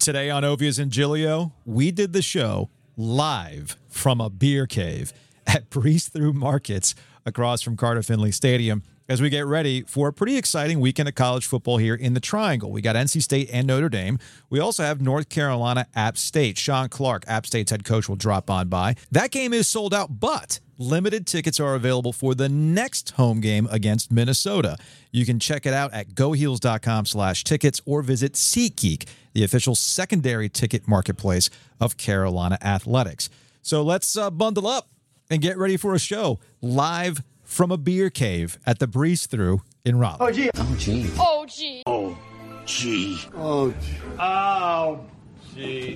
Today on Ovies and Giglio, we did the show live from a beer cave at Breeze Thru Markets across from Carter Finley Stadium as we get ready for a pretty exciting weekend of college football here in the Triangle. We got NC State and Notre Dame. We also have North Carolina App State. Shawn Clark, App State's head coach, will drop on by. That game is sold out, but limited tickets are available for the next home game against Minnesota. You can check it out at goheels.com slash tickets or visit SeatGeek, the official secondary ticket marketplace of Carolina Athletics. So let's uh, bundle up and get ready for a show live from a beer cave at the Breeze Thru in Raleigh. Oh, gee. Oh, gee. Oh, gee. Oh, gee. Oh, gee. Oh, gee.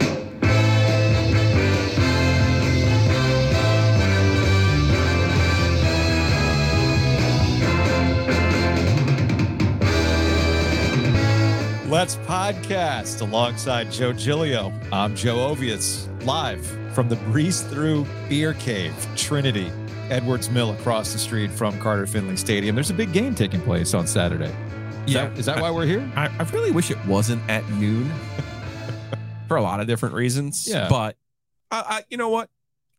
Let's podcast alongside Joe Giglio. I'm Joe Ovies, live from the Breeze Thru Beer Cave, Trinity, Edwards Mill, across the street from Carter Finley Stadium. There's a big game taking place on Saturday. Is Yeah. that, is that why we're here? I, I really wish it wasn't at noon for a lot of different reasons. Yeah. But I, I you know what?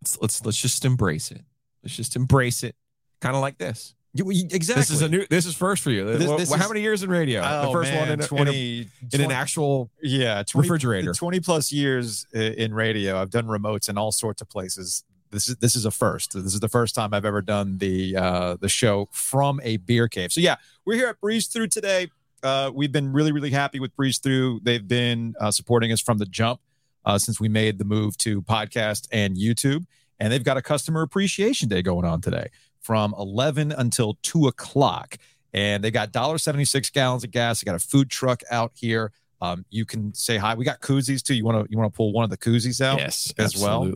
Let's, let's let's just embrace it. Let's just embrace it. Kind of like this. Exactly. This is a new. This is first for you. This- this how is- many years in radio? Oh, the first man, one in, a, 20, in, a- in an actual yeah 20, refrigerator. 20 plus years in radio. I've done remotes in all sorts of places. This is this is a first. This is the first time I've ever done the uh, the show from a beer cave. So yeah, we're here at Breeze Thru today. Uh, we've been really really happy with Breeze Thru. They've been uh, supporting us from the jump uh, since we made the move to podcast and YouTube, and they've got a customer appreciation day going on today from 11 until 2 o'clock and they got $1.76 gallons of gas they got a food truck out here um, you can say hi we got koozies too you want to you want to pull one of the koozies out yes, as well.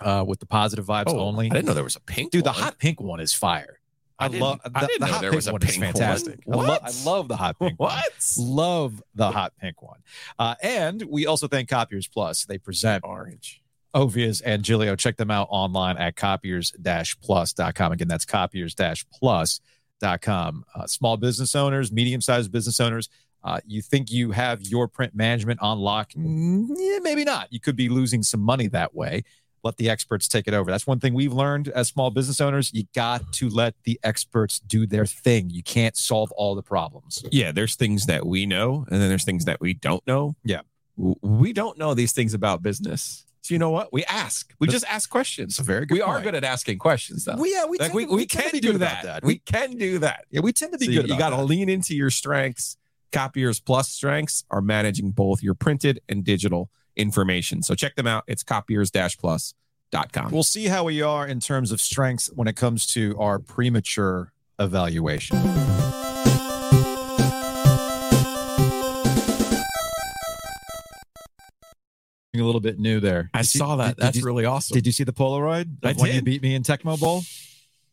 Uh, with the positive vibes Oh, only I didn't know there was a pink. dude the hot pink one is fire I i, love I the, didn't the know hot there pink was a one is pink one. fantastic I, lo- What? I love the hot pink one. What? love the hot pink one uh, and we also thank copiers plus they present Orange. Ovias and Giglio. Check them out online at copiers-plus.com. Again, that's copiers-plus.com. Uh, small business owners, medium-sized business owners, uh, you think you have your print management on lock? Mm, yeah, maybe not. You could be losing some money that way. Let the experts take it over. That's one thing we've learned as small business owners. You got to let the experts do their thing. You can't solve all the problems. yeah, there's things that we know, and then there's things that we don't know. Yeah. We don't know these things about business. So you know what? We ask. We That's- just ask questions. It's a very good we are good at asking questions, though. We, yeah, we, like we, to- we, to can do that. that. We can do that. yeah, we tend to be So good. you, got to lean into your strengths. Copiers Plus strengths are managing both your printed and digital information. So check them out. It's copiers-plus.com. We'll see how we are in terms of strengths when it comes to our premature evaluation. A little bit new there. I Did saw that. did- did That's you, really awesome. Did you see the Polaroid? I when you beat me in Tecmo Bowl.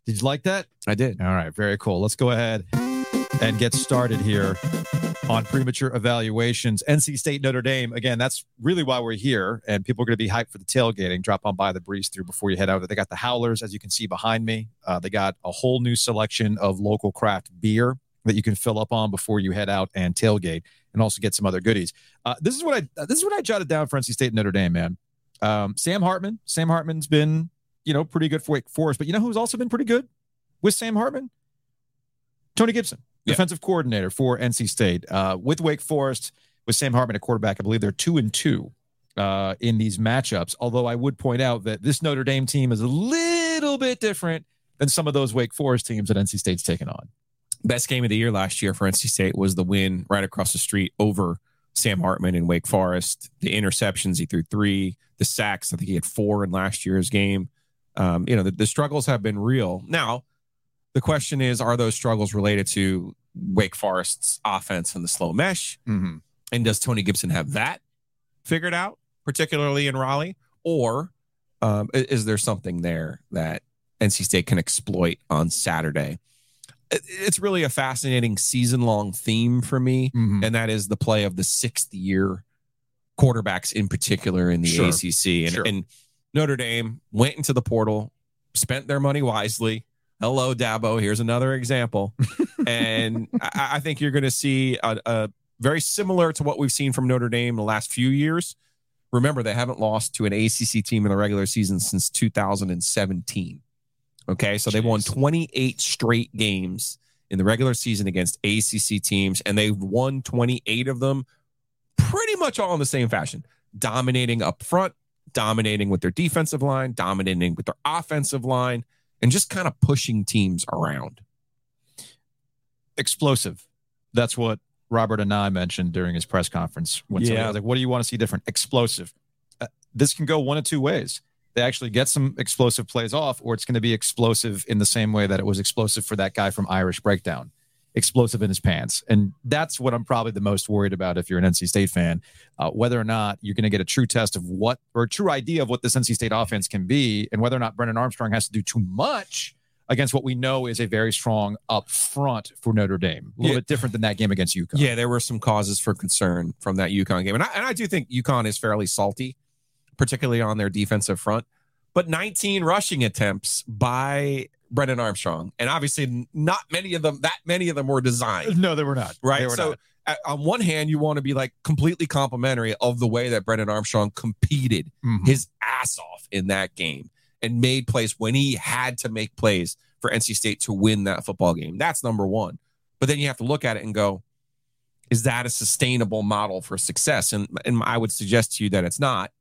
Did you like that? I did. All right, very cool. Let's go ahead and get started here on premature evaluations. NC State, Notre Dame. Again, that's really why we're here, and people are going to be hyped for the tailgating. Drop on by the breeze thru before you head out. They got the Howlers, as you can see behind me. Uh, they got a whole new selection of local craft beer that you can fill up on before you head out and tailgate, and also get some other goodies. Uh, this is what I this is what I jotted down for NC State, Notre Dame. Man, um, Sam Hartman. Sam Hartman's been you know pretty good for Wake Forest, but you know who's also been pretty good with Sam Hartman? Tony Gibson, Yeah. defensive coordinator for NC State. Uh, with Wake Forest, with Sam Hartman at quarterback, I believe they're two and two uh, in these matchups. Although I would point out that this Notre Dame team is a little bit different than some of those Wake Forest teams that NC State's taken on. Best game of the year last year for NC State was the win right across the street over Sam Hartman in Wake Forest. The interceptions, he threw three. The sacks, I think he had four in last year's game. Um, you know, the, the struggles have been real. Now, the question is, are those struggles related to Wake Forest's offense and the slow mesh? Mm-hmm. And does Tony Gibson have that figured out, particularly in Raleigh? Or um, is there something there that NC State can exploit on Saturday? It's really a fascinating season long theme for me, Mm-hmm. and that is the play of the sixth year quarterbacks in particular in the Sure. ACC. And, Sure. and Notre Dame went into the portal, spent their money wisely. Hello, Dabo. Here's another example. and I, I think you're going to see a, a very similar to what we've seen from Notre Dame the last few years. Remember, they haven't lost to an ACC team in the regular season since 2017. Okay, so they've won 28 straight games in the regular season against ACC teams, and they've won 28 of them pretty much all in the same fashion dominating up front, dominating with their defensive line, dominating with their offensive line, and just kind of pushing teams around. Explosive. That's what Robert Anae mentioned during his press conference. When somebody Yeah. was like, "What do you want to see different?" Explosive. Uh, this can go one of two ways. They actually get some explosive plays off, or it's going to be explosive in the same way that it was explosive for that guy from Irish Breakdown, explosive in his pants. And that's what I'm probably the most worried about if you're an NC State fan, uh, whether or not you're going to get a true test of what, or a true idea of what this NC State offense can be, and whether or not Brennan Armstrong has to do too much against what we know is a very strong up front for Notre Dame. A little Yeah. bit different than that game against UConn. Yeah, there were some causes for concern from that UConn game. And I, and I do think UConn is fairly salty, particularly on their defensive front. But 19 rushing attempts by Brennan Armstrong. And obviously, not many of them, that many of them were designed. No, they were not. right? Were so not. at- on one hand, you want to be like completely complimentary of the way that Brennan Armstrong competed Mhm. his ass off in that game and made plays when he had to make plays for NC State to win that football game. That's number one. But then you have to look at it and go, is that a sustainable model for success? And and I would suggest to you that it's not.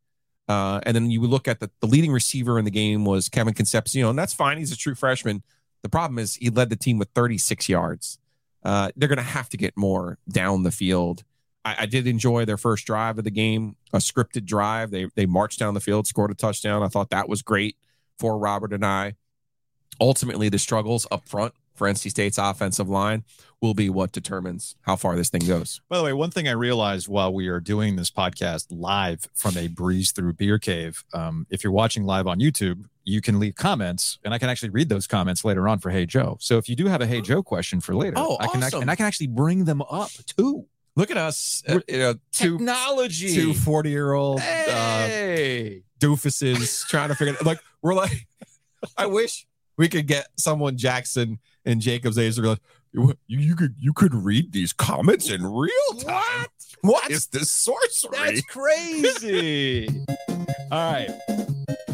Uh, and then you look at the, the leading receiver in the game was Kevin Concepcion, and that's fine. He's a true freshman. The problem is he led the team with 36 yards. Uh, they're going to have to get more down the field. I, I did enjoy their first drive of the game, a scripted drive. They they marched down the field, scored a touchdown. I thought that was great for Robert Anae. Ultimately, the struggles up front for NC State's offensive line will be what determines how far this thing goes. By the way, one thing I realized while we are doing this podcast live from a breeze thru beer cave, um, if you're watching live on YouTube, you can leave comments, and I can actually read those comments later on for Hey Joe. So if you do have a Hey Joe question for later, Oh, I can act- awesome. and I can actually bring them up too. Look at us, uh, you know, two Technology. two 40 year old uh, hey. doofuses trying to figure it like we're like I wish we could get someone Jackson and Jacob's to be like you, you could you could read these comments in real time. What, what is this sorcery? That's crazy. All right.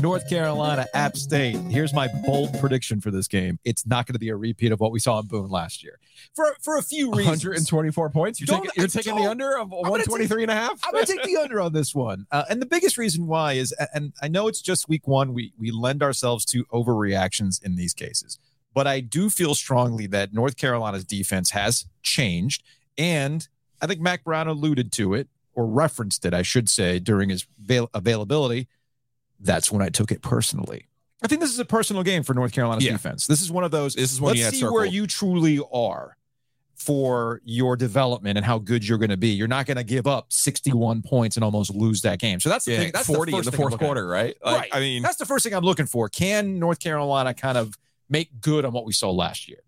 North Carolina, App State. Here's my bold prediction for this game. It's not going to be a repeat of what we saw in Boone last year. For for a few reasons. 124 points. You're Don't- taking, you're taking the under of gonna 123 and a half. I'm going to take the under on this one. Uh, and the biggest reason why is, and I know it's just week one, we, we lend ourselves to overreactions in these cases. But I do feel strongly that North Carolina's defense has changed. And I think Mack Brown alluded to it or referenced it, I should say, during his avail- availability. That's when I took it personally. I think this is a personal game for North Carolina's Yeah. defense. This is one of those. This is one let's see where you truly are for your development and how good you're going to be. You're not going to give up 61 points and almost lose that game. So that's the Yeah, thing. That's 40 the in the fourth at. quarter, right? Right. I mean, That's the first thing I'm looking for. Can North Carolina kind of make good on what we saw last year?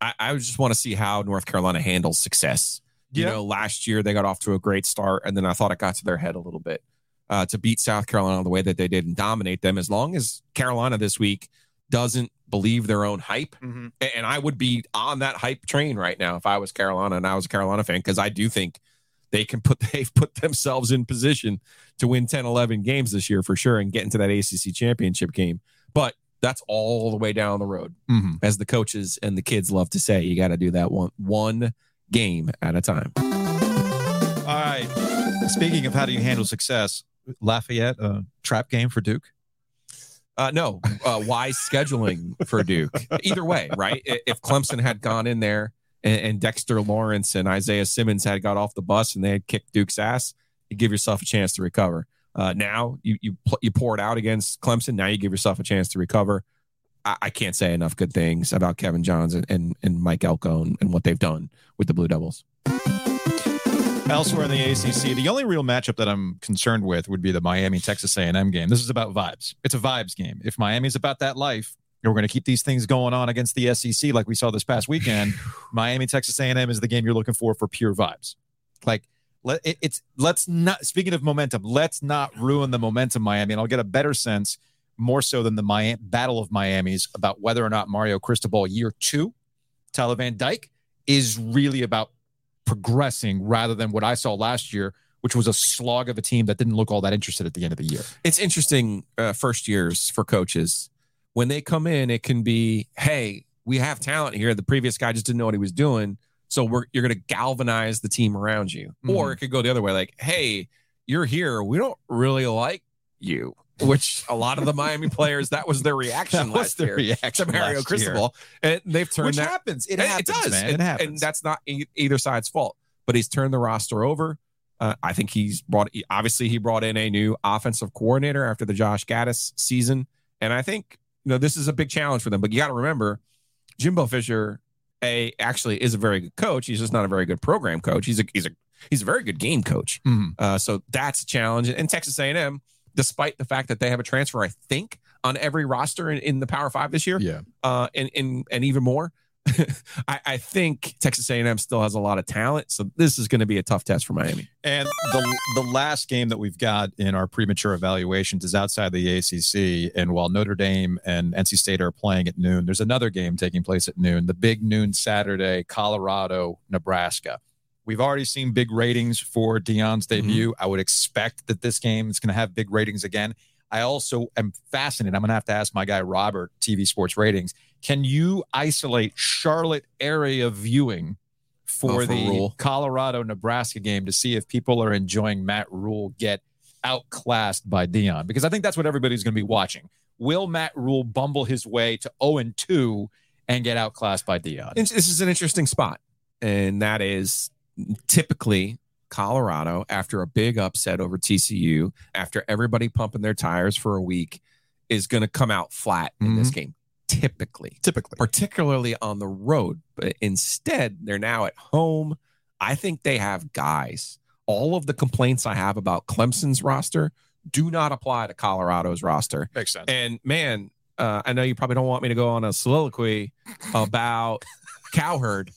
I, I just want to see how North Carolina handles success. You Yeah. know, last year they got off to a great start, and then I thought it got to their head a little bit. Uh, to beat South Carolina the way that they did and dominate them, as long as Carolina this week doesn't believe their own hype, Mhm. and I would be on that hype train right now if I was Carolina and I was a Carolina fan because I do think they can put they've put themselves in position to win 10 11 games this year for sure and get into that ACC championship game but that's all the way down the road Mm-hmm. as the coaches and the kids love to say you got to do that one one game at a time All right. Speaking of how do you handle success, Lafayette, uh, trap game for Duke. uh, no uh, wise scheduling for Duke either way right if Clemson had gone in there and, and Dexter Lawrence and Isaiah Simmons had got off the bus and they had kicked Duke's ass you give yourself a chance to recover uh, now you you you pour it out against Clemson now you give yourself a chance to recover I, I can't say enough good things about Kevin Johns and, and, and Mike Elko and, and what they've done with the Blue Devils. Elsewhere in the ACC, the only real matchup that I'm concerned with would be the Miami Texas A&M game. This is about vibes. It's a vibes game. If Miami's about that life, and we're going to keep these things going on against the SEC like we saw this past weekend. Miami Texas A&M is the game you're looking for for pure vibes. Like let it, it's let's not speaking of momentum, let's not ruin the momentum Miami and I'll get a better sense more so than the Miami Battle of Miami's about whether or not Mario Cristobal year 2 Tyler Van Dyke is really about progressing rather than what I saw last year, which was a slog of a team that didn't look all that interested at the end of the year. It's interesting uh, first years for coaches. When they come in, it can be, hey, we have talent here. The previous guy just didn't know what he was doing. So we're you're gonna galvanize the team around you. Mm-hmm. Or it could go the other way, like, hey, you're here. We don't really like you. Which a lot of the Miami players, that was their reaction That was last their year reaction to Mario Cristobal. And they've turned Which that happens. It happens, it does. man. And, it happens. and that's not e- either side's fault. But he's turned the roster over. Uh, I think he's brought. Obviously, he brought in a new offensive coordinator after the Josh Gattis season, and I think you know this is a big challenge for them. But you got to remember, Jimbo Fisher, a actually is a very good coach. He's just not a very good program coach. He's a he's a he's a very good game coach. Mhm. Uh, so that's a challenge. And Texas A&M, despite the fact that they have a transfer, I think on every roster in, in the Power Five this year, Yeah. uh, and, and and even more. I, I think Texas A&M still has a lot of talent, so this is going to be a tough test for Miami. And the the last game that we've got in our premature evaluations is outside the ACC. And while Notre Dame and NC State are playing at noon, there's another game taking place at noon. The big noon Saturday, Colorado, Nebraska. We've already seen big ratings for Deion's mm-hmm. debut. I would expect that this game is going to have big ratings again. I also am fascinated. I'm going to have to ask my guy Robert, TV Sports Ratings. Can you isolate Charlotte area viewing for Oh, for the Rhule. Colorado Nebraska game to see if people are enjoying Matt Rhule get outclassed by Deion? Because I think that's what everybody's going to be watching. Will Matt Rhule bumble his way to 0 and 2 and get outclassed by Deion? This is an interesting spot, and that is typically Colorado after a big upset over TCU, after everybody pumping their tires for a week, is going to come out flat in this mm-hmm. game. Typically, Typically. particularly on the road. But instead, they're now at home. I think they have guys. All of the complaints I have about Clemson's roster do not apply to Colorado's roster. Makes sense. And man, uh, I know you probably don't want me to go on a soliloquy about Cowherd,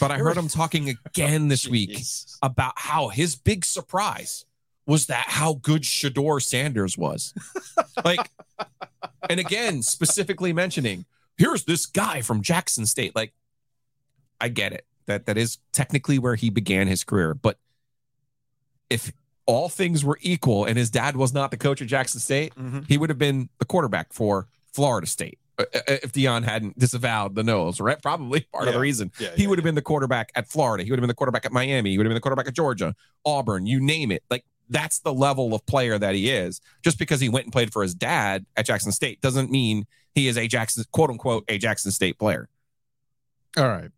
but I heard him talking again this week about how his big surprise was that how good Shedeur Sanders was. like, and again, specifically mentioning, here's this guy from Jackson State. Like, I get it. That that is technically where he began his career. But if all things were equal and his dad was not the coach at Jackson State, Mhm. he would have been the quarterback for Florida State. Uh, uh, If Deion hadn't disavowed the nose, right? Probably part of the reason Yeah, he yeah, would have been the quarterback at Florida. He would have been the quarterback at Miami. He would have been the quarterback at Georgia, Auburn, you name it. Like that's the level of player that he is. Just because he went and played for his dad at Jackson State doesn't mean he is a Jackson, quote unquote, a Jackson State player. All right.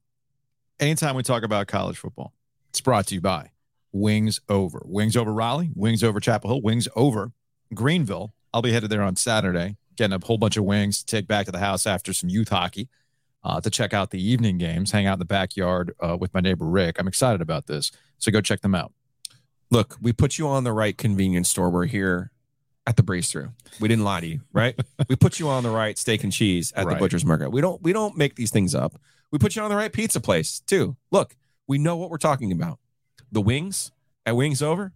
Anytime we talk about college football, it's brought to you by Wings Over. Wings over Raleigh, Wings over Chapel Hill, Wings over Greenville. I'll be headed there on Saturday, getting a whole bunch of wings to take back to the house after some youth hockey uh, to check out the evening games, hang out in the backyard uh, with my neighbor Rick. I'm excited about this. So go check them out. Look, we put you on the right convenience store. We're here at the Breeze Thru. We didn't lie to you, right? we put you on the right steak and cheese at Right. the Butcher's Market. We don't we don't make these things up. We put you on the right pizza place too. Look, we know what we're talking about. The wings at Wings Over,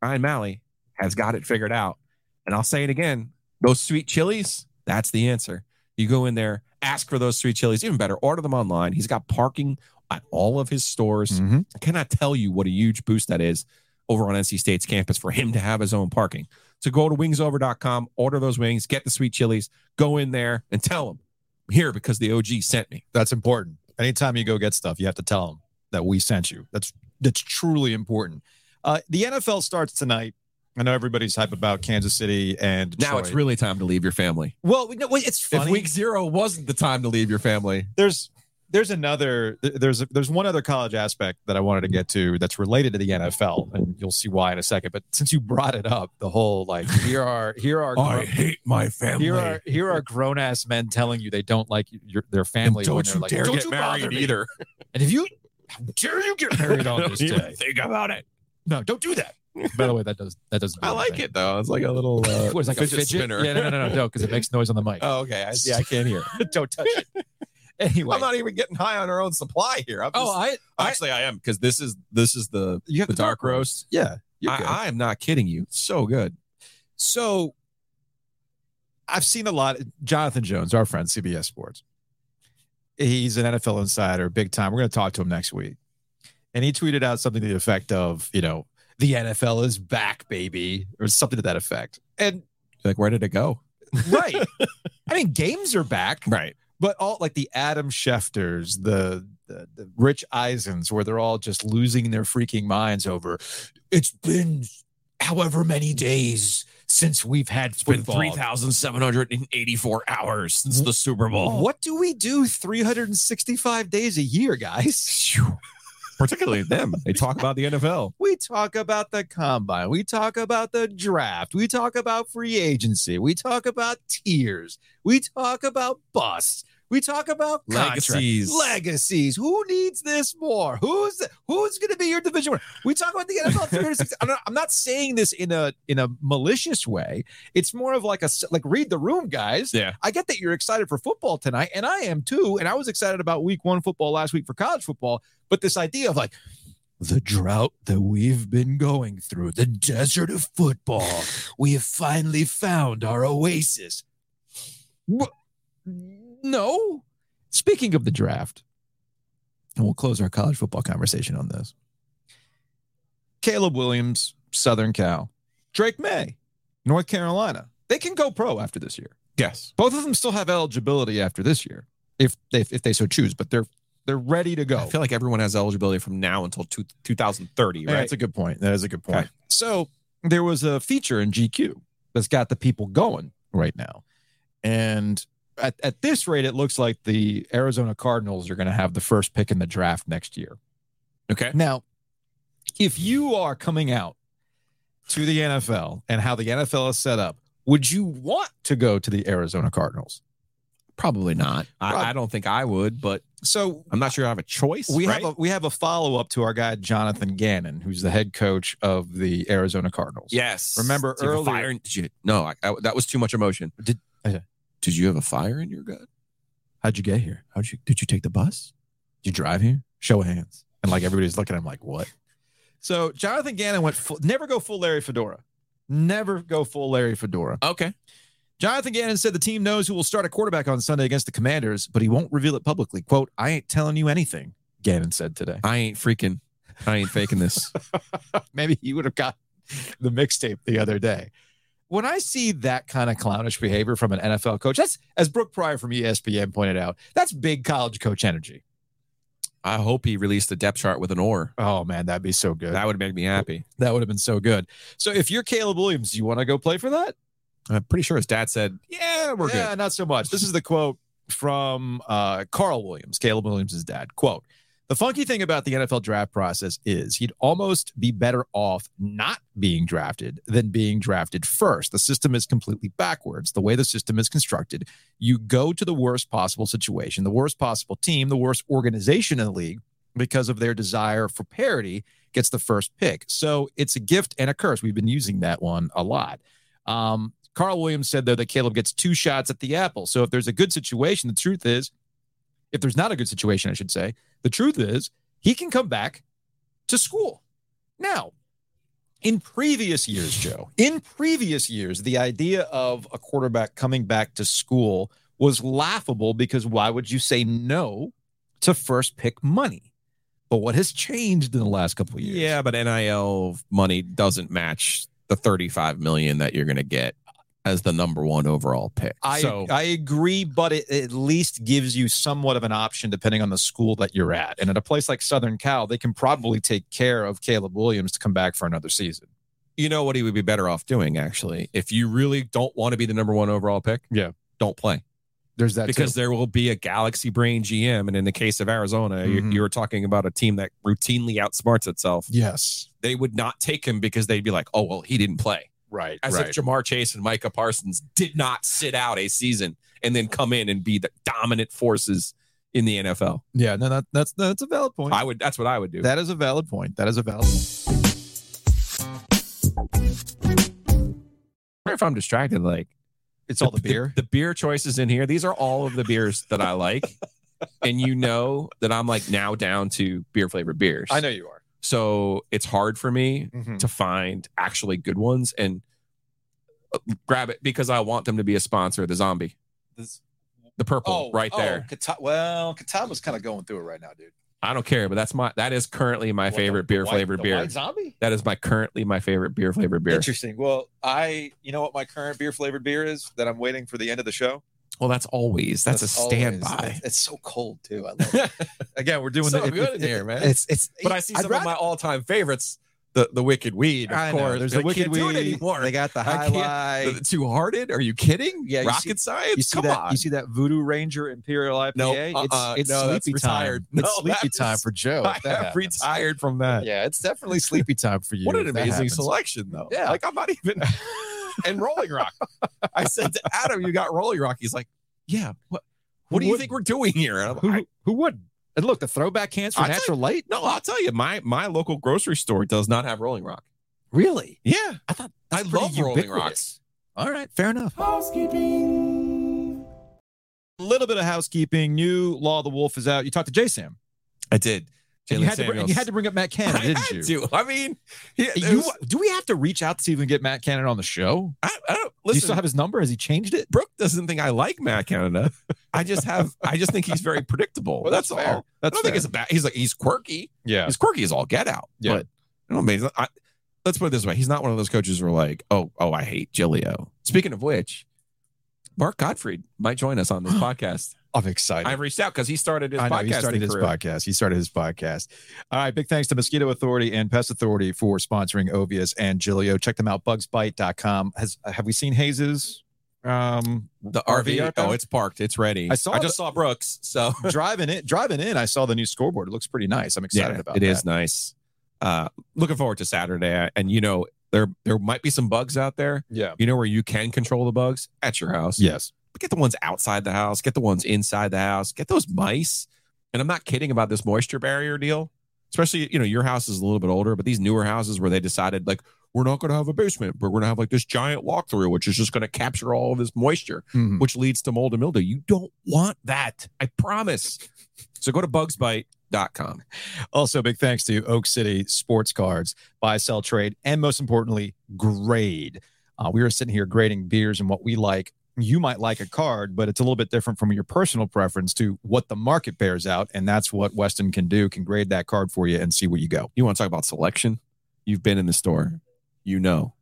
Ryan Malley has got it figured out. And I'll say it again: those sweet chilies, that's the answer. You go in there, ask for those sweet chilies. Even better, order them online. He's got parking at all of his stores. Mhm. I cannot tell you what a huge boost that is over on NC State's campus for him to have his own parking. So go to wingsover.com, order those wings, get the sweet chilies, go in there and tell them I'm here because the OG sent me. That's important. Anytime you go get stuff, you have to tell them that we sent you. That's that's truly important. Uh, the NFL starts tonight. I know everybody's hype about Kansas City and Now it's really time to leave your family. well. No, it's funny. If week zero wasn't the time to leave your family, there's there's another th- there's there's one other college aspect that I wanted to get to that's related to the NFL, and you'll see why in a second. But since you brought it up, the whole like here are here are I hate my family. here are here are grown ass men telling you they don't like your their family. when don't they're you like, dare "Don't get you married me." either. And if you how dare you get married on this day? Think about it. No, don't do that. By the way, that does that doesn't. I like it though. It's like a little uh, What is like a fidget spinner. Yeah, no, no, no, no, no, because it makes noise on the mic. Oh, okay. I see. I can't hear. don't touch it. Anyway, I'm not even getting high on our own supply here. I'm oh, just- I, I actually I am because this is this is the you have the dark roast. Yeah. I, I am not kidding you. It's so good. So I've seen a lot. Jonathan Jones, our friend, CBS Sports. He's an NFL insider, big time. We're going to talk to him next week. and he tweeted out something to the effect of, you know, the NFL is back, baby, or something to that effect. And Like, where did it go? right, I mean, games are back, Right. But all like the Adam Schefters, the, the the Rich Eisens, where they're all just losing their freaking minds over. It's been however many days since we've had It's been three thousand seven hundred and eighty-four hours since the Super Bowl. What do we do 365 days a year, guys? Particularly them. They talk about the NFL. We talk about the combine. We talk about the draft. We talk about free agency. We talk about tiers. We talk about busts. We talk about. Legacies. Legacies. Who needs this more? Who's who's going to be your division winner? We talk about the NFL 360. I'm not, I'm not saying this in a in a malicious way. It's more of like a like read the room, guys. Yeah. I get that you're excited for football tonight, and I am too. And I was excited about week one football last week for college football. But this idea of like the drought that we've been going through, the desert of football, we have finally found our oasis. No. Speaking of the draft, and we'll close our college football conversation on this. Caleb Williams, Southern Cal, Drake Maye, North Carolina. They can go pro after this year. Yes. Both of them still have eligibility after this year, if they if they so choose. But they're they're ready to go. I feel like everyone has eligibility from now until two, 2030, Yeah, right? That's a good point. That is a good point. Okay. So there was a feature in GQ that's got the people going right now. And at, at this rate, it looks like the Arizona Cardinals are going to have the first pick in the draft next year. okay. Now, if you are coming out to the NFL and how the NFL is set up, would you want to go to the Arizona Cardinals? Probably not. I, I don't think I would, but So I'm not sure I have a choice. we right? have a we have a follow up to our guy Jonathan Gannon, who's the head coach of the Arizona Cardinals. yes. Remember Did earlier- fire did you, no, I, I- that was too much emotion. Did- okay. Did you have a fire in your gut? How'd you get here? How'd you? Did you take the bus? Did you drive here? Show of hands. And like everybody's looking at him like, what? So Jonathan Gannon went full, never go full Larry Fedora. Never go full Larry Fedora. Okay. Jonathan Gannon said the team knows who will start a quarterback on Sunday against the Commanders, but he won't reveal it publicly. Quote, I ain't telling you anything, Gannon said today. I ain't freaking. I ain't faking this. Maybe he would have got the mixtape the other day. When I see that kind of clownish behavior from an NFL coach, that's as Brooke Pryor from ESPN pointed out, that's big college coach energy. I hope he released the depth chart with an or. Oh man, that'd be so good. That would make me happy. That would have been so good. So if you're Caleb Williams, you want to go play for that? I'm pretty sure his dad said, "Yeah, we're yeah, good." not so much. This is the quote from uh, Carl Williams, Caleb Williams' dad. Quote, the funky thing about the NFL draft process is he'd almost be better off not being drafted than being drafted first. The system is completely backwards. The way the system is constructed, you go to the worst possible situation, the worst possible team, the worst organization in the league because of their desire for parity gets the first pick. So it's a gift and a curse. We've been using that one a lot. Um, Carl Williams said, though, that Caleb gets two shots at the apple. So if there's a good situation, the truth is, if there's not a good situation, I should say, the truth is he can come back to school. Now, in previous years, Joe, in previous years, the idea of a quarterback coming back to school was laughable because why would you say no to first pick money? But what has changed in the last couple of years? Yeah, but NIL money doesn't match the 35 million that you're going to get as the number one overall pick. I so I agree, but it at least gives you somewhat of an option depending on the school that you're at. And at a place like Southern Cal, they can probably take care of Caleb Williams to come back for another season. you know what he would be better off doing actually. If you really don't want to be the number one overall pick, Yeah. don't play There's that because there will be a galaxy brain GM, and in the case of Arizona, you, Mhm. you were talking about a team that routinely outsmarts itself. yes, They would not take him because they'd be like, "Oh well, he didn't play." Right, As right. if Ja'Marr Chase and Micah Parsons did not sit out a season and then come in and be the dominant forces in the NFL. yeah, no, that, that's that's a valid point. I would. That's what I would do. that is a valid point. That is a valid. Point. If I'm distracted, like It's all the beer. The, beer choices in here. These are all of the beers that I like, and you know that I'm like now down to beer flavored beers. I know you are. So it's hard for me Mhm. to find actually good ones and uh, grab it because I want them to be a sponsor of the zombie. This- The purple right there. Kata- well, Katama's kind of going through it right now, dude. I don't care, but that's my that is currently my What, favorite the beer white- flavored the beer. White zombie. That is my currently my favorite beer flavored beer. Interesting. Well, I, you know what my current beer flavored beer is that I'm waiting for the end of the show. Well, that's always that's, a always- standby. It's, it's so cold too. I love it. Again, we're doing So the good it- in here, man. It's it's. but I see I'd some of my all time favorites. The the Wicked Weed, of I know. course. There's But the wicked weed. anymore. They got the high can't- lie. The Two Hearted? Are you kidding? Yeah, you Rocket see- Science. You see Come that? on. You see that Voodoo Ranger Imperial IPA? No, it's uh-uh. it's No, sleepy time. retired. It's sleepy time for Joe. I have retired from that. Yeah, it's definitely sleepy time for you. What an amazing selection, though. Yeah. Like I'm not even and Rolling Rock. I said to Adam, "You got Rolling Rock." He's like, "Yeah." What? What do you would- think we're doing here? And I'm Who like, who would? And look, the throwback cans for I'll tell Natural Light. no, I'll tell you. My my local grocery store does not have Rolling Rock. Really? Yeah, I thought I pretty love Rolling. Rocks. All right, fair enough. Housekeeping. A little bit of housekeeping. New Law of the Wolf is out. You talked to Jay Sam. I did. And you, had to, bring- you had to bring up Matt Canada, I didn't had you? to. I mean, it You- was- do we have to reach out to see if we can get Matt Canada on the show? I, I don't do you listen. still have his number? Has he changed it? Brooke doesn't think I like Matt Canada. I just have. I just think he's very predictable. Well, that's, that's all. That's I don't think fair. it's a bad. He's like he's quirky. Yeah. He's quirky as all get out. Yeah. But I don't mean. I, let's put it this way: he's not one of those coaches who are like, oh, oh, I hate Giglio. Speaking of which, Mark Gottfried might join us on this podcast. I'm excited. I reached out because he started his I know podcast. he started his podcast. He started his podcast. All right. Big thanks to Mosquito Authority and Pest Authority for sponsoring Ovies and Giglio. Check them out. Bugsbite.com. Has have we seen Hayes's um The RV RV. oh, it's parked. It's ready. I saw I just saw Brooks. So driving in driving in? I saw the new scoreboard. It looks pretty nice. I'm excited about it that. is nice. Uh, looking forward to Saturday. And you know, there there might be some bugs out there. Yeah. You know where you can control the bugs at your house. Yes. Get the ones outside the house. Get the ones inside the house. Get those mice. And I'm not kidding about this moisture barrier deal. Especially, you know, your house is a little bit older, but these newer houses where they decided like we're not going to have a basement, but we're going to have like this giant walkthrough, which is just going to capture all of this moisture Mhm. which leads to mold and mildew. You don't want that. I promise. So go to bugsbite.com. Also, big thanks to Oak City Sports Cards, buy, sell, trade, and most importantly, grade. Uh, we were sitting here grading beers and what we like. You might like a card, but it's a little bit different from your personal preference to what the market bears out. And that's what Weston can do, can grade that card for you and see where you go. You want to talk about selection? You've been in the store. You know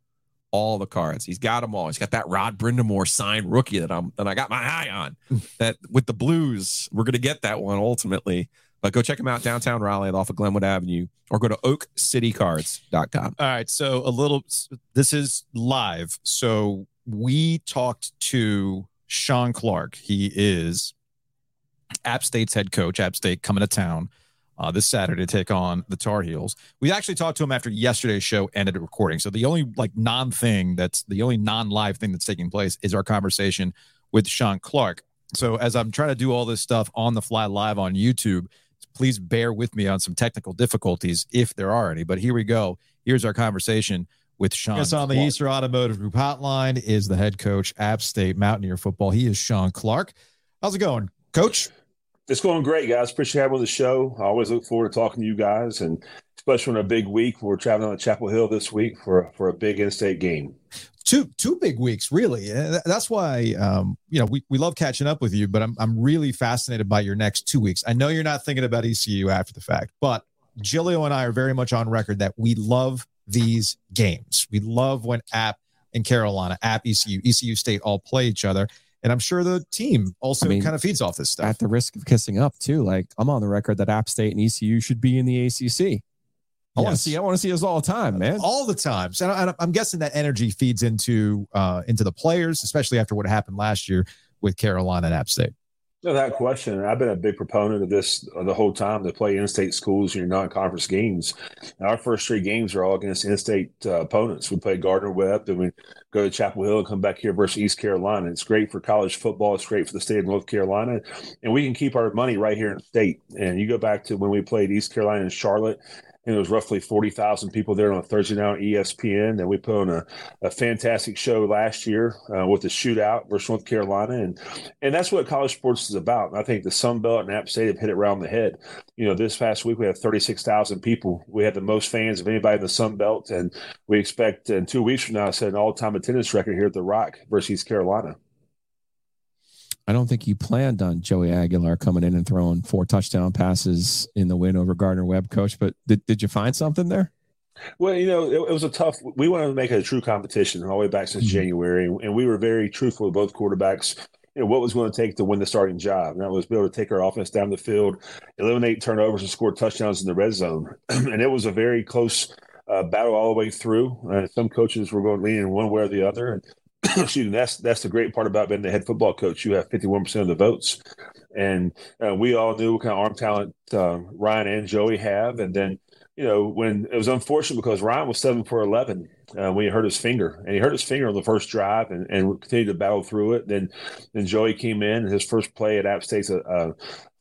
all the cards. He's got them all. He's got that Rod Brind'Amour signed rookie that I'm that I got my eye on. that with the Blues, we're gonna get that one ultimately. But go check him out downtown Raleigh off of Glenwood Avenue or go to oakcitycards.com. All right. So a little, this is live. So we talked to Shawn Clark. He is App State's head coach. App State coming to town uh, this Saturday to take on the Tar Heels. We actually talked to him after yesterday's show ended recording. So the only like non thing that's the only non live thing that's taking place is our conversation with Shawn Clark. So as I'm trying to do all this stuff on the fly live on YouTube, please bear with me on some technical difficulties if there are any. But here we go. Here's our conversation with Shawn. Yes, on the Clark. Easter Automotive Group hotline is the head coach, App State Mountaineer football. He is Shawn Clark. How's it going, Coach? It's going great, guys. Appreciate having on the show. I always look forward to talking to you guys, and especially on a big week. We're traveling to Chapel Hill this week for for a big in-state game. Two two big weeks, really. That's why um, you know we, we love catching up with you, but I'm I'm really fascinated by your next two weeks. I know you're not thinking about ECU after the fact, but Giglio and I are very much on record that we love these games. We love when App and Carolina, App, ECU, ECU State all play each other. And I'm sure the team also I mean, kind of feeds off this stuff. At the risk of kissing up too, like I'm on the record that App State and ECU should be in the ACC. I want to see. I want to see us all the time, man. all the time. And I, I'm guessing that energy feeds into uh, into the players, especially after what happened last year with Carolina and App State. That question. I've been a big proponent of this the whole time to play in-state schools in your non-conference games. Our first three games are all against in-state uh, opponents. We play Gardner Webb, then we go to Chapel Hill and come back here versus East Carolina. It's great for college football. It's great for the state of North Carolina, and we can keep our money right here in state. And you go back to when we played East Carolina and Charlotte. And there was roughly 40,000 people there on Thursday night on ESPN. And we put on a, a fantastic show last year uh, with the shootout versus North Carolina. And and that's what college sports is about. And I think the Sun Belt and App State have hit it around the head. You know, this past week we had 36,000 people. We had the most fans of anybody in the Sun Belt. And we expect in two weeks from now to set an all time attendance record here at the Rock versus East Carolina. I don't think you planned on Joey Aguilar coming in and throwing four touchdown passes in the win over Gardner Webb, coach. But did, did you find something there? Well, you know, it, it, was a tough. We wanted to make it a true competition all the way back since mm-hmm. January, and we were very truthful with both quarterbacks. You know what was going to take to win the starting job, and that was be able to take our offense down the field, eliminate turnovers, and score touchdowns in the red zone. and it was a very close uh, battle all the way through. Uh, some coaches were going to lean in one way or the other, and excuse me, that's that's the great part about being the head football coach. You have fifty one percent of the votes, and uh, we all knew what kind of arm talent uh, Ryan and Joey have. And then you know when it was unfortunate because Ryan was seven for eleven uh, when he hurt his finger, and he hurt his finger on the first drive, and, and continued to battle through it. Then then Joey came in, and his first play at App State's a, a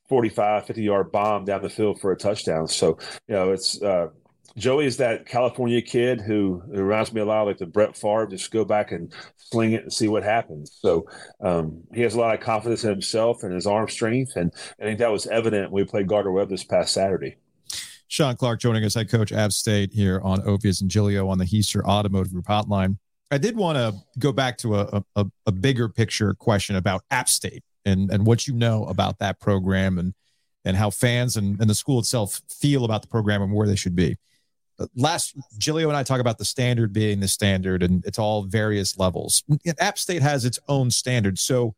45, 50 yard bomb down the field for a touchdown. So, you know, it's uh, Joey is that California kid who, reminds me a lot of like the Brett Favre. Just go back and sling it and see what happens. So um, he has a lot of confidence in himself and his arm strength, and I think that was evident when we played Gardner Webb this past Saturday. Shawn Clark joining us, head coach App State here on Ovies and Giglio on the Heister Automotive Group hotline. I did want to go back to a, a, a bigger picture question about App State and, and what you know about that program and and how fans and, and the school itself feel about the program and where they should be last Giglio and I talk about the standard being the standard and it's all various levels. App State has its own standard. So,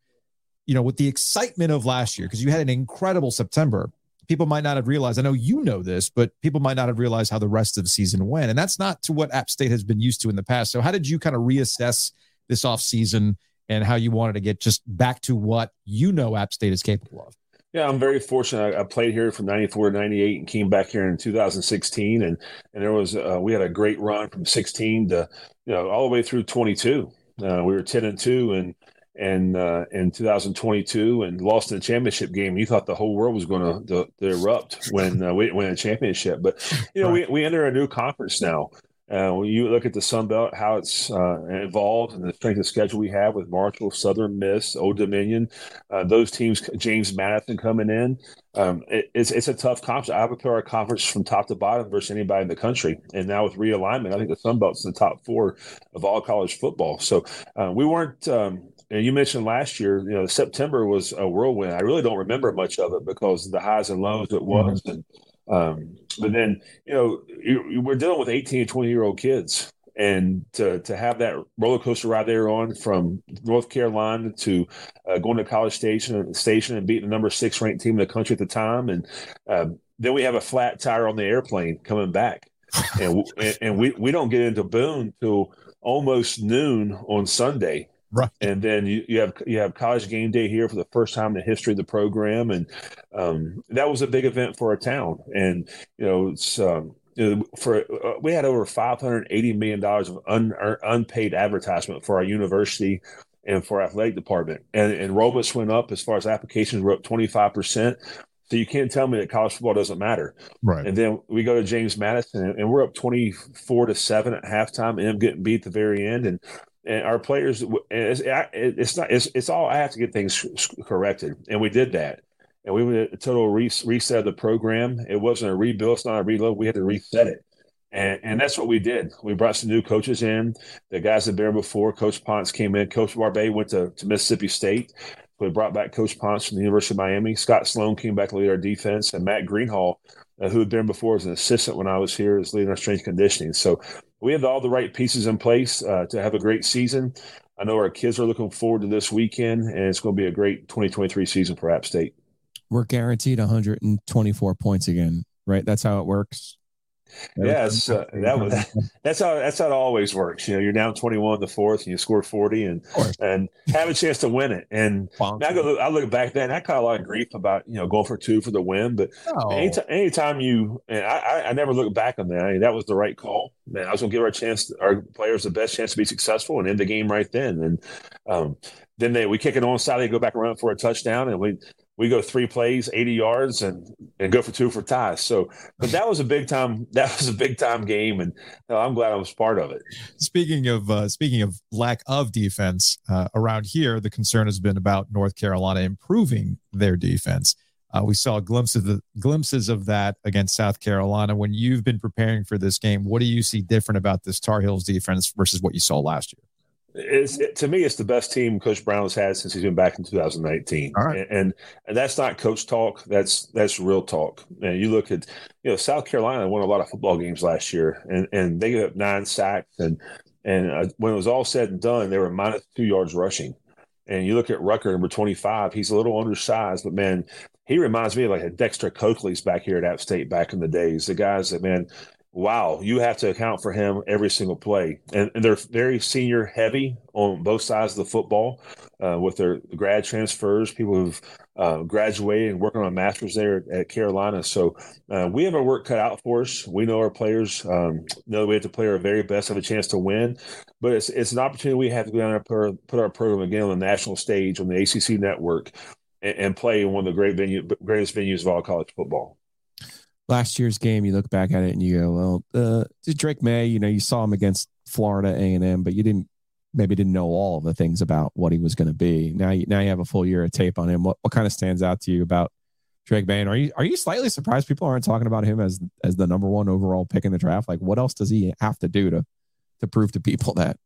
you know, with the excitement of last year, because you had an incredible September, people might not have realized. I know you know this, but people might not have realized how the rest of the season went. And that's not to what App State has been used to in the past. So, how did you kind of reassess this off season and how you wanted to get just back to what you know App State is capable of? Yeah, I'm very fortunate. I, I, played here from '94 to '98 and came back here in 2016, and and there was uh, we had a great run from 16 to you know all the way through 22. Uh, we were 10 and two and and uh, in 2022 and lost in the championship game. You thought the whole world was going to, erupt when uh, we win a championship, but you know right. we we enter a new conference now. Uh, when you look at the Sun Belt, how it's uh, evolved and the strength of schedule we have with Marshall, Southern Miss, Old Dominion, uh, those teams, James Madison coming in, um, it, it's it's a tough conference. I would put our conference from top to bottom versus anybody in the country. And now with realignment, I think the Sun Belt's in the top four of all college football. So uh, we weren't. Um, and you mentioned last year, you know, September was a whirlwind. I really don't remember much of it because the highs and lows it was, mm-hmm. and um, but then, you know, we're dealing with 18 and 20 year old kids. And to, to have that roller coaster ride there on from North Carolina to uh, going to College Station, Station and beating the number six ranked team in the country at the time. And um, then we have a flat tire on the airplane coming back. and, and we, we don't get into Boone till almost noon on Sunday. Right. And then you, you have you have college game day here for the first time in the history of the program, and um, that was a big event for our town. And you know, it's um, for uh, we had over five hundred eighty million dollars of un, unpaid advertisement for our university and for our athletic department, and enrollments went up as far as applications were up twenty five percent. So you can't tell me that college football doesn't matter. Right. And then we go to James Madison and we're up 24 to 7 at halftime and getting beat at the very end. And and our players it's, it's not it's, it's all i have to get things corrected and we did that and we went a total re- reset of the program it wasn't a rebuild it's not a reload we had to reset it and, and that's what we did. We brought some new coaches in. The guys that been before, Coach Ponce came in. Coach Barbay went to, to Mississippi State. We brought back Coach Ponce from the University of Miami. Scott Sloan came back to lead our defense, and Matt Greenhall, uh, who had been before as an assistant when I was here, is leading our strength conditioning. So we have all the right pieces in place uh, to have a great season. I know our kids are looking forward to this weekend, and it's going to be a great 2023 season for App State. We're guaranteed 124 points again, right? That's how it works. Yes, uh, that was that's how that's how it always works. You know, you're down 21 in the fourth, and you score 40, and and have a chance to win it. And I go, I look back then, I caught a lot of grief about you know going for two for the win, but oh. anytime, anytime you, and I, I never look back on that. I mean, that was the right call. Man, I was going to give our chance, our players, the best chance to be successful and end the game right then. And um, then they we kick it on side, they go back around for a touchdown, and we we go three plays, 80 yards, and and go for two for ties. So, but that was a big time. That was a big time game, and I'm glad I was part of it. Speaking of uh, speaking of lack of defense uh, around here, the concern has been about North Carolina improving their defense. Uh, we saw glimpses of, the, glimpses of that against South Carolina. When you've been preparing for this game, what do you see different about this Tar Heels defense versus what you saw last year? It's it, to me, it's the best team Coach Brown has had since he's been back in 2019. All right. and, and and that's not coach talk. That's that's real talk. And you look at you know South Carolina won a lot of football games last year, and and they gave up nine sacks, and and uh, when it was all said and done, they were minus two yards rushing. And you look at Rucker, number 25, he's a little undersized, but man, he reminds me of like a Dexter Coakley's back here at App State back in the days. The guys that, man, wow, you have to account for him every single play. And, and they're very senior heavy on both sides of the football uh, with their grad transfers, people who've uh, graduated and working on masters there at Carolina. So uh, we have our work cut out for us. We know our players um, know we have to play our very best, have a chance to win. But it's, it's an opportunity we have to go down and put, put our program again on the national stage on the ACC network and, and play in one of the great venue, greatest venues of all college football last year's game, you look back at it and you go, well, uh, Drake Maye, you know, you saw him against Florida A and M, but you didn't maybe didn't know all the things about what he was going to be. Now you now you have a full year of tape on him. What what kind of stands out to you about Drake Maye? And are you are you slightly surprised people aren't talking about him as as the number one overall pick in the draft? Like, what else does he have to do to to prove to people that?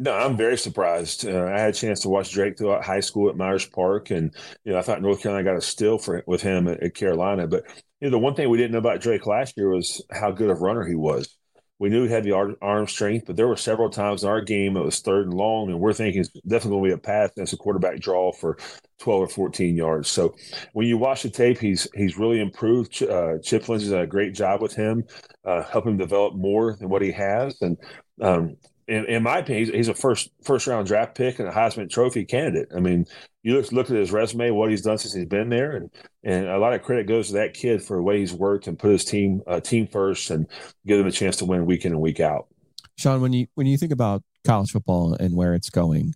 No, I'm very surprised. Uh, I had a chance to watch Drake throughout high school at Myers Park, and you know I thought North Carolina got a steal for with him at, at Carolina. But you know the one thing we didn't know about Drake last year was how good of runner he was. We knew he had the arm strength, but there were several times in our game it was third and long, and we're thinking it's definitely going to be a pass as a quarterback draw for 12 or 14 yards. So when you watch the tape, he's he's really improved. Uh, Chip Lindsey's done a great job with him, uh, helping him develop more than what he has, and um, in, in my opinion, he's, he's, a first first round draft pick and a Heisman Trophy candidate. I mean, you look look at his resume, what he's done since he's been there, and and a lot of credit goes to that kid for the way he's worked and put his team uh, team first and give them a chance to win week in and week out. Shawn, when you when you think about college football and where it's going,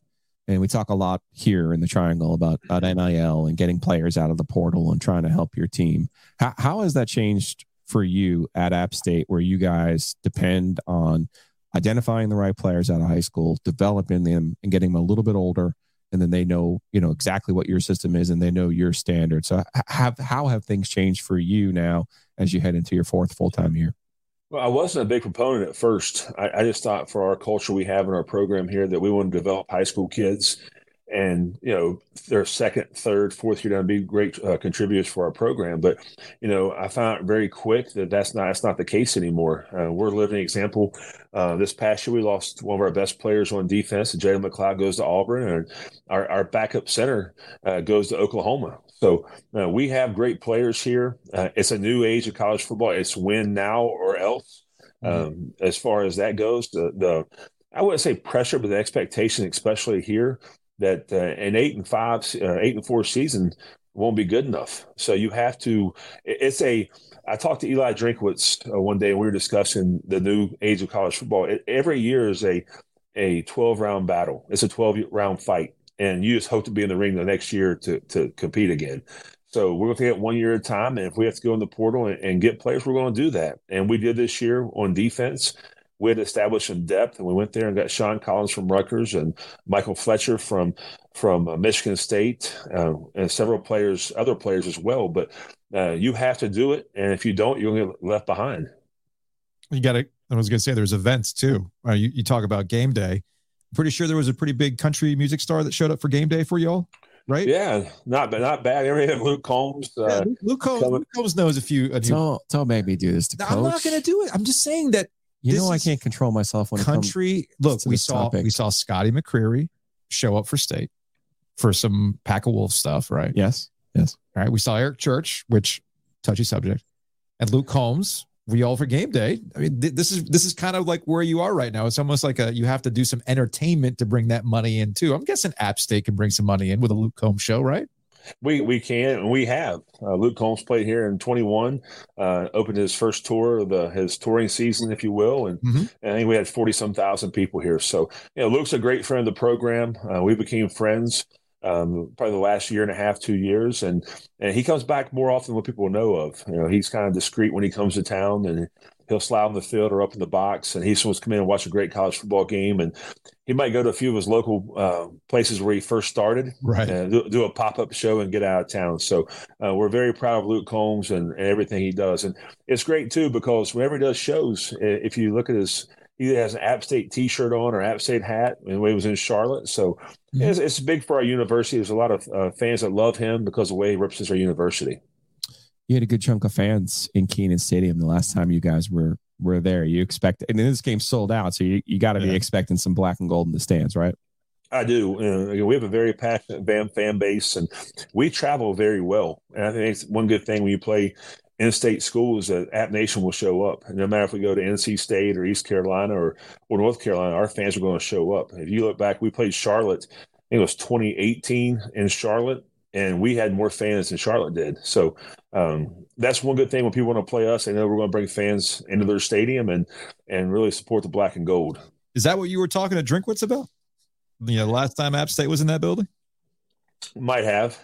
and we talk a lot here in the Triangle about, about NIL and getting players out of the portal and trying to help your team. How, how has that changed for you at App State, where you guys depend on identifying the right players out of high school, developing them, and getting them a little bit older, and then they know you know exactly what your system is, and they know your standards. So, have how have things changed for you now as you head into your fourth full time year? Well, I wasn't a big proponent at first. I, I, just thought for our culture we have in our program here that we want to develop high school kids and you know their second, third, fourth year to be great uh, contributors for our program. But you know, I found very quick that that's not that's not the case anymore. Uh, we're a living example. Uh, this past year, we lost one of our best players on defense. Jalen McLeod goes to Auburn, and our, our backup center uh, goes to Oklahoma. So uh, we have great players here. Uh, it's a new age of college football. It's win now or else. Mm-hmm. Um, as far as that goes, the the I wouldn't say pressure, but the expectation, especially here, that uh, an eight and five, uh, eight and four season won't be good enough. So you have to. It's a. I talked to Eli Drinkwitz uh, one day, and we were discussing the new age of college football. It, every year is a a twelve round battle. It's a twelve round fight, and you just hope to be in the ring the next year to to compete again. So we're going to take it one year at a time, and if we have to go in the portal and, and get players, we're going to do that. And we did this year on defense we had established some depth, and we went there and got Sean Collins from Rutgers and Michael Fletcher from from uh, Michigan State, uh, and several players, other players as well. But uh, you have to do it, and if you don't, you're going to get left behind. You got to. I was going to say there's events too. Uh, you, you talk about game day. Pretty sure there was a pretty big country music star that showed up for game day for y'all right? Yeah, not but not bad. You have Luke Combs. Uh, yeah, Luke, Combs Luke Combs knows a few. A few don't don't make me do this to I'm not going to do it. I'm just saying that you know, I can't control myself when country. look, we saw topic. we saw Scotty McCreery show up for state for some pack of wolves stuff, right? Yes, yes. All right. We saw Eric Church, which touchy subject, and Luke Combs. We all for game day. I mean, th- this is this is kind of like where you are right now. It's almost like a you have to do some entertainment to bring that money in too. I'm guessing App State can bring some money in with a Luke Combs show, right? We we can and we have. Uh, Luke Combs played here in 21, uh, opened his first tour of the his touring season, if you will, and, mm-hmm. and I think we had 40 some thousand people here. So you know, Luke's a great friend of the program. Uh, we became friends um, probably the last year and a half, two years, and and he comes back more often than what people know of. You know, he's kind of discreet when he comes to town, and he'll slide on the field or up in the box, and he's supposed to come in and watch a great college football game, and he might go to a few of his local uh, places where he first started, right? And do, do, a pop up show and get out of town. So uh, we're very proud of Luke Combs and, and, everything he does, and it's great too because whenever he does shows, if you look at his he has an App State T-shirt on or App State hat when he was in Charlotte. So Mm-hmm. it's, it's big for our university. There's a lot of uh, fans that love him because of the way he represents our university. You had a good chunk of fans in Kenan Stadium the last time you guys were were there. You expect, and this game sold out, so you, you got to be expecting some black and gold in the stands, right? I do. Uh, we have a very passionate fan fan base, and we travel very well. And I think it's one good thing when you play in-state schools that App Nation will show up. And no matter if we go to NC State or East Carolina or, or North Carolina, our fans are going to show up. If you look back, we played Charlotte. I think it was 2018 in Charlotte, and we had more fans than Charlotte did. So um, that's one good thing when people want to play us. They know we're going to bring fans into their stadium and and really support the black and gold. Is that what you were talking to Drinkwitz about? You know, last time App State was in that building? Might have.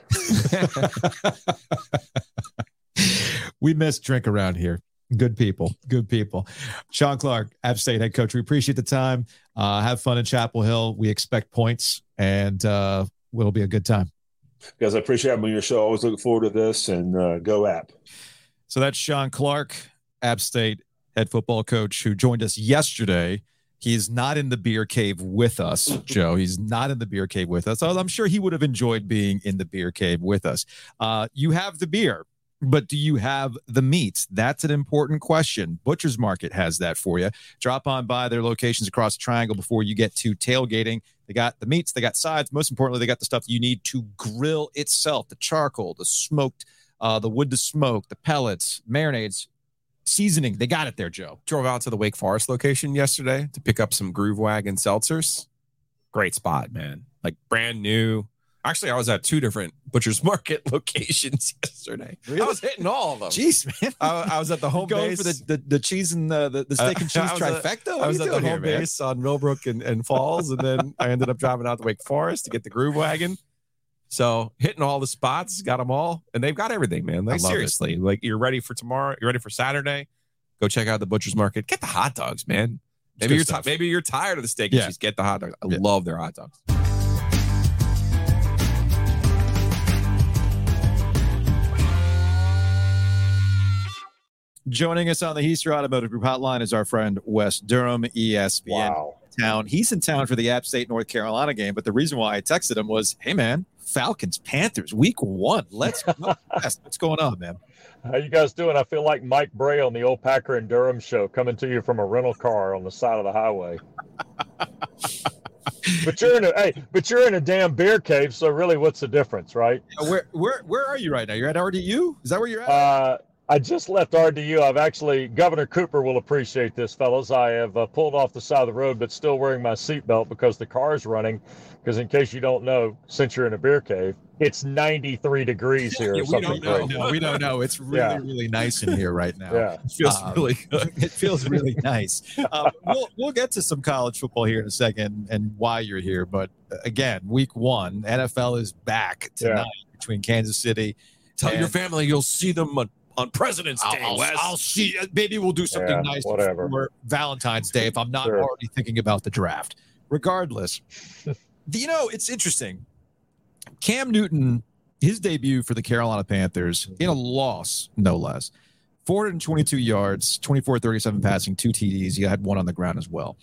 we miss drink around here. Good people, good people. Shawn Clark, App State head coach. We appreciate the time. Uh, have fun in Chapel Hill. We expect points, and uh, it'll be a good time. Guys, I appreciate having your show. Always looking forward to this and uh, go app. So that's Shawn Clark, App State head football coach, who joined us yesterday. He is not in the beer cave with us, Joe. He's not in the beer cave with us. I'm sure he would have enjoyed being in the beer cave with us. Uh, you have the beer, but do you have the meat? That's an important question. Butcher's Market has that for you. Drop on by their locations across the triangle before you get to tailgating. They got the meats, they got sides. Most importantly, they got the stuff you need to grill itself the charcoal, the smoked, uh, the wood to smoke, the pellets, marinades, seasoning. They got it there, Joe. Drove out to the Wake Forest location yesterday to pick up some Groove Wagon seltzers. Great spot, man. Like brand new. Actually, I was at two different Butcher's Market locations yesterday. I was hitting all of them. Jeez, man. I, I was at the home Going base. for the, the, the cheese and the, the, the uh, steak and cheese was trifecta? What I was at the here, home man? base on Millbrook and, and Falls, and then I ended up driving out to Wake Forest to get the Groove Wagon. So hitting all the spots, got them all, and they've got everything, man. Like I love it. seriously, like you're ready for tomorrow. You're ready for Saturday. Go check out the butcher's market. Get the hot dogs, man. Maybe you're ti- maybe you're tired of the steak and Yeah. cheese. Get the hot dogs. I Yeah. love their hot dogs. Joining us on the Heister Automotive Group hotline is our friend Wes Durham, ESPN Wow. town. He's in town for the App State North Carolina game, but the reason why I texted him was, "Hey man, Falcons Panthers week one. Let's go. Wes, What's going on, man? How you guys doing? I feel like Mike Bray on the old Packer and Durham show, coming to you from a rental car on the side of the highway. but you're in a hey, but you're in a damn beer cave. So really, what's the difference, right? Where where where are you right now? You're at RDU? Is that where you're at? Uh, I just left RDU. I've actually Governor Cooper will appreciate this, fellas. I have uh, pulled off the side of the road, but still wearing my seatbelt because the car is running. Because in case you don't know, since you're in a beer cave, it's 93 degrees here. Yeah, or we don't know. No, we don't know. It's really Yeah. really nice in here right now. Yeah. It feels Um, really good. it feels really nice. Uh, we'll we'll get to some college football here in a second and why you're here. But uh, again, week one, NFL is back tonight between Kansas City. Tell your family you'll see them on, on President's Day. I'll, Wes. I'll see. Maybe we'll do something Yeah, nice whatever. for Valentine's Day if I'm not Sure. already thinking about the draft. Regardless, you know it's interesting. Cam Newton, his debut for the Carolina Panthers in a loss, no less. 422 yards, 24 37 passing, two TDs. He had one on the ground as well.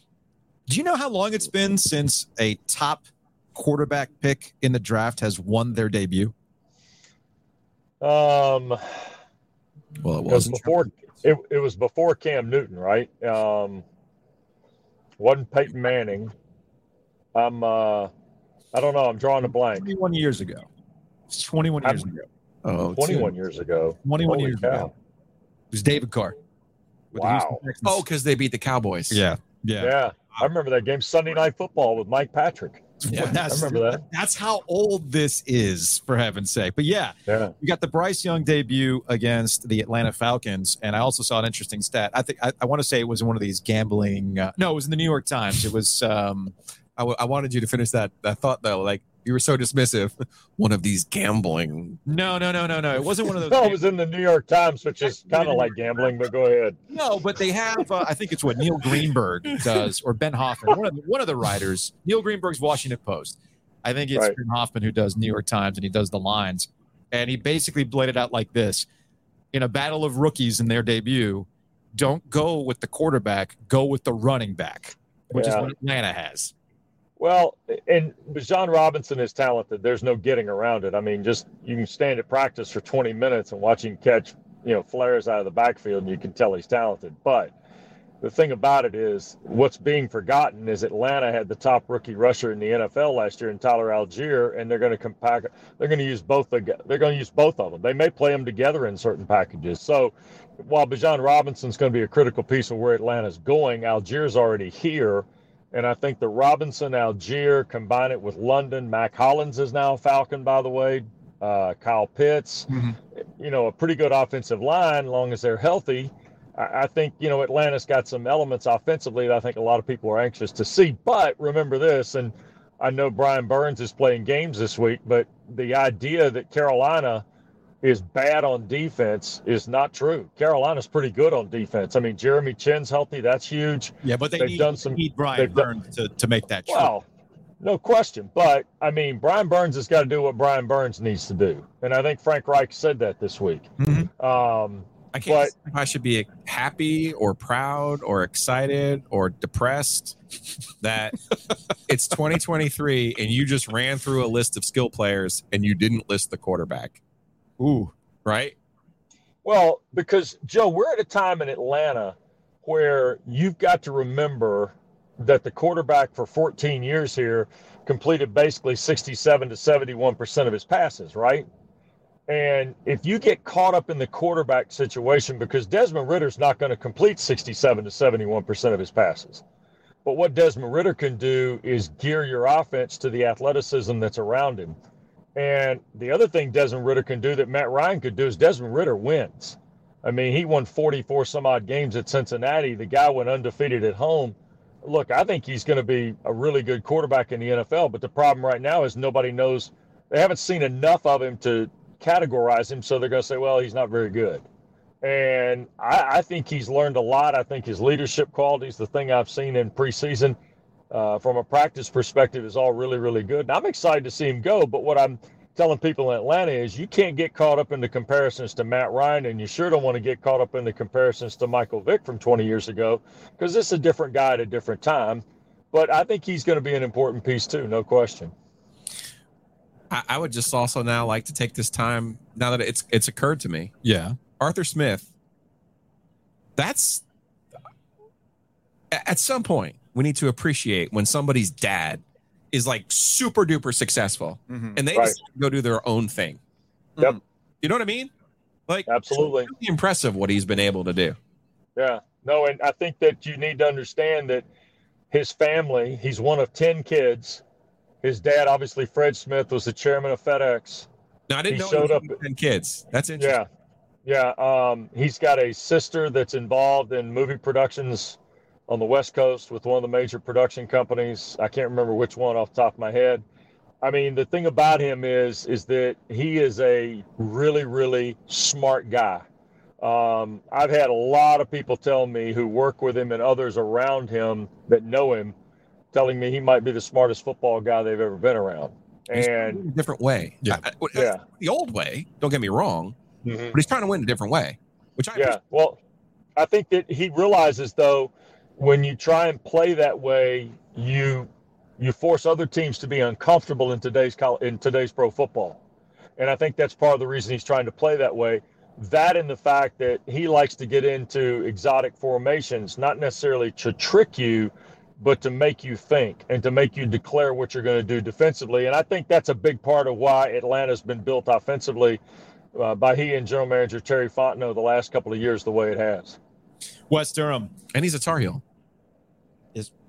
Do you know how long it's been since a top quarterback pick in the draft has won their debut? Um, well, it Because wasn't before it, it was before Cam Newton, right? Um, wasn't Peyton Manning. I'm uh, I don't know. I'm drawing a blank. 21 years ago. It's 21 years ago. Oh, 21 years ago. 21 Holy years cow. ago. It was David Carr. with Wow. Houston Oh, because they beat the Cowboys. yeah. Yeah. Yeah. I remember that game Sunday Night Football with Mike Patrick. Yeah, that's, I remember that. That's how old this is, for heaven's sake. But yeah, Yeah. we got the Bryce Young debut against the Atlanta Falcons, and I also saw an interesting stat. I think I, I want to say it was in one of these gambling. Uh, no, it was in the New York Times. It was um, I, w- I wanted you to finish that that thought though. Like you were so dismissive. One of these gambling. no, no, no, no, no. It wasn't one of those. No, it was in the New York Times, which is kind of like gambling, but go ahead. No, but they have. Uh, I think it's what Neil Greenberg does, or Ben Hoffman, one of the, one of the writers. Neil Greenberg's Washington Post. I think it's Right. Ben Hoffman who does New York Times, and he does the lines. And he basically played it out like this: in a battle of rookies in their debut, don't go with the quarterback, go with the running back, which Yeah. is what Atlanta has. Well, and Bijan Robinson is talented. There's no getting around it. I mean, just you can stand at practice for 20 minutes and watch him catch, you know, flares out of the backfield, and you can tell he's talented. But the thing about it is, what's being forgotten is Atlanta had the top rookie rusher in the NFL last year in Tyler Allgeier, and they're going to compact. They're going to use both. The, they're going to use both of them. They may play them together in certain packages. So while Bijan Robinson's going to be a critical piece of where Atlanta's going, Allgeier's already here. And I think the Robinson, Allgeier, combine it with London. Mack Hollins is now a Falcon, by the way. Uh, Kyle Pitts, Mhm. you know, a pretty good offensive line, long as they're healthy. I, I think, you know, Atlanta's got some elements offensively that I think a lot of people are anxious to see. But remember this, and I know Brian Burns is playing games this week, but the idea that Carolina is bad on defense is not true. Carolina's pretty good on defense. I mean, Jeremy Chinn's healthy. That's huge. Yeah, but they They've need, done some- need Brian they've done- Burns to, to make that true. Well, no question. But I mean, Brian Burns has got to do what Brian Burns needs to do, and I think Frank Reich said that this week. Mhm. Um, I can't But- if I should be happy or proud or excited or depressed that it's 2023 and you just ran through a list of skill players and you didn't list the quarterback, Ooh, right? Well, because Joe, we're at a time in Atlanta where you've got to remember that the quarterback for 14 years here completed basically 67 to 71 percent of his passes, right? And if you get caught up in the quarterback situation, because Desmond Ridder's not going to complete 67 to 71 percent of his passes, but what Desmond Ridder can do is gear your offense to the athleticism that's around him. And the other thing Desmond Ridder can do that Matt Ryan could do is Desmond Ridder wins. I mean, he won 44 some odd games at Cincinnati. The guy went undefeated at home. Look, I think he's going to be a really good quarterback in the NFL, but the problem right now is nobody knows. They haven't seen enough of him to categorize him, so they're going to say, well, he's not very good. And I, I think he's learned a lot. I think his leadership qualities, the thing I've seen in preseason, uh, from a practice perspective is all really, really good. And I'm excited to see him go. But what I'm telling people in Atlanta is you can't get caught up in the comparisons to Matt Ryan, and you sure don't want to get caught up in the comparisons to Michael Vick from 20 years ago, because this is a different guy at a different time. But I think he's going to be an important piece too, no question. I, I would just also now like to take this time now that it's it's occurred to me. yeah. Arthur Smith. That's at some point we need to appreciate when somebody's dad is like super duper successful and they Right. go do their own thing. Yep. You know what I mean? Like Absolutely. it's really impressive what he's been able to do. Yeah. No, and I think that you need to understand that his family, he's one of 10 kids. His dad, obviously, Fred Smith, was the chairman of FedEx. Now I didn't He know showed he up- ten kids. That's interesting. Yeah. Yeah. Um, he's got a sister that's involved in movie productions on the West Coast with one of the major production companies. I can't remember which one off the top of my head. I mean, the thing about him is is that he is a really, really smart guy. Um, I've had a lot of people tell me who work with him and others around him that know him, telling me he might be the smartest football guy they've ever been around. He's And in a different way. Yeah. I- I- Yeah. The old way, don't get me wrong, Mhm. but he's trying to win a different way, which I Yeah. Well, I think that he realizes though, when you try and play that way, you you force other teams to be uncomfortable in today's in today's pro football, and I think that's part of the reason he's trying to play that way. That and the fact that he likes to get into exotic formations, not necessarily to trick you, but to make you think and to make you declare what you're going to do defensively. And I think that's a big part of why Atlanta's been built offensively uh, by he and general manager Terry Fontenot the last couple of years the way it has. Wes Durham. and he's a Tar Heel.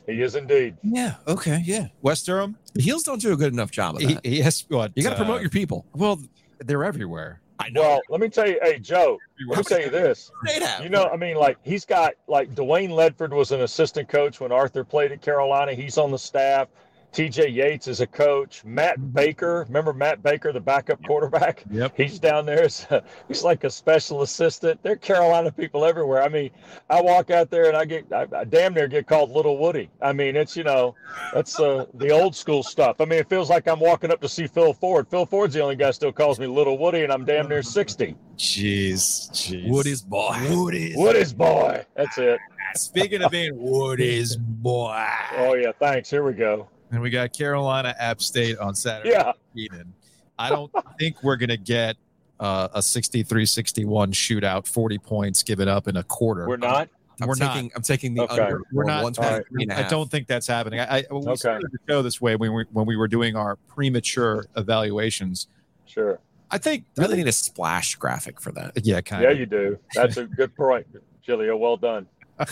He is indeed. Yeah. Okay. Yeah. Wes Durham. The heels don't do a good enough job of He, that. he has what? you got to uh, promote your people. Well, they're everywhere. I know. Well, let me tell you, hey Joe, let me tell you this. They have. You know, I mean, like he's got like Dwayne Ledford was an assistant coach when Arthur played at Carolina. He's on the staff. TJ Yates is a coach. Matt Baker, remember Matt Baker, the backup quarterback? Yep. He's down there. As a, he's like a special assistant. They're Carolina people everywhere. I mean, I walk out there and I get, I, I damn near get called Little Woody. I mean, it's, you know, that's uh, the old school stuff. I mean, it feels like I'm walking up to see Phil Ford. Phil Ford's the only guy still calls me Little Woody, and I'm damn near 60. Jeez, jeez. Woody's boy. Woody's. Woody's boy. That's it. Speaking of being Woody's boy, Oh, yeah. Thanks. Here we go. And we got Carolina App State on Saturday. Yeah. Eden. I don't think we're gonna get uh, a 63-61 shootout, 40 points given up in a quarter. We're not. I'm We're not. taking, I'm taking the Okay. under. We're not- 123 and a I don't think that's happening. I, I we Okay. started the show this way when we when we were doing our premature evaluations. Sure. I think I really need a splash graphic for that. yeah, kind Yeah, of. you do. That's a good point, Giglio. Well done.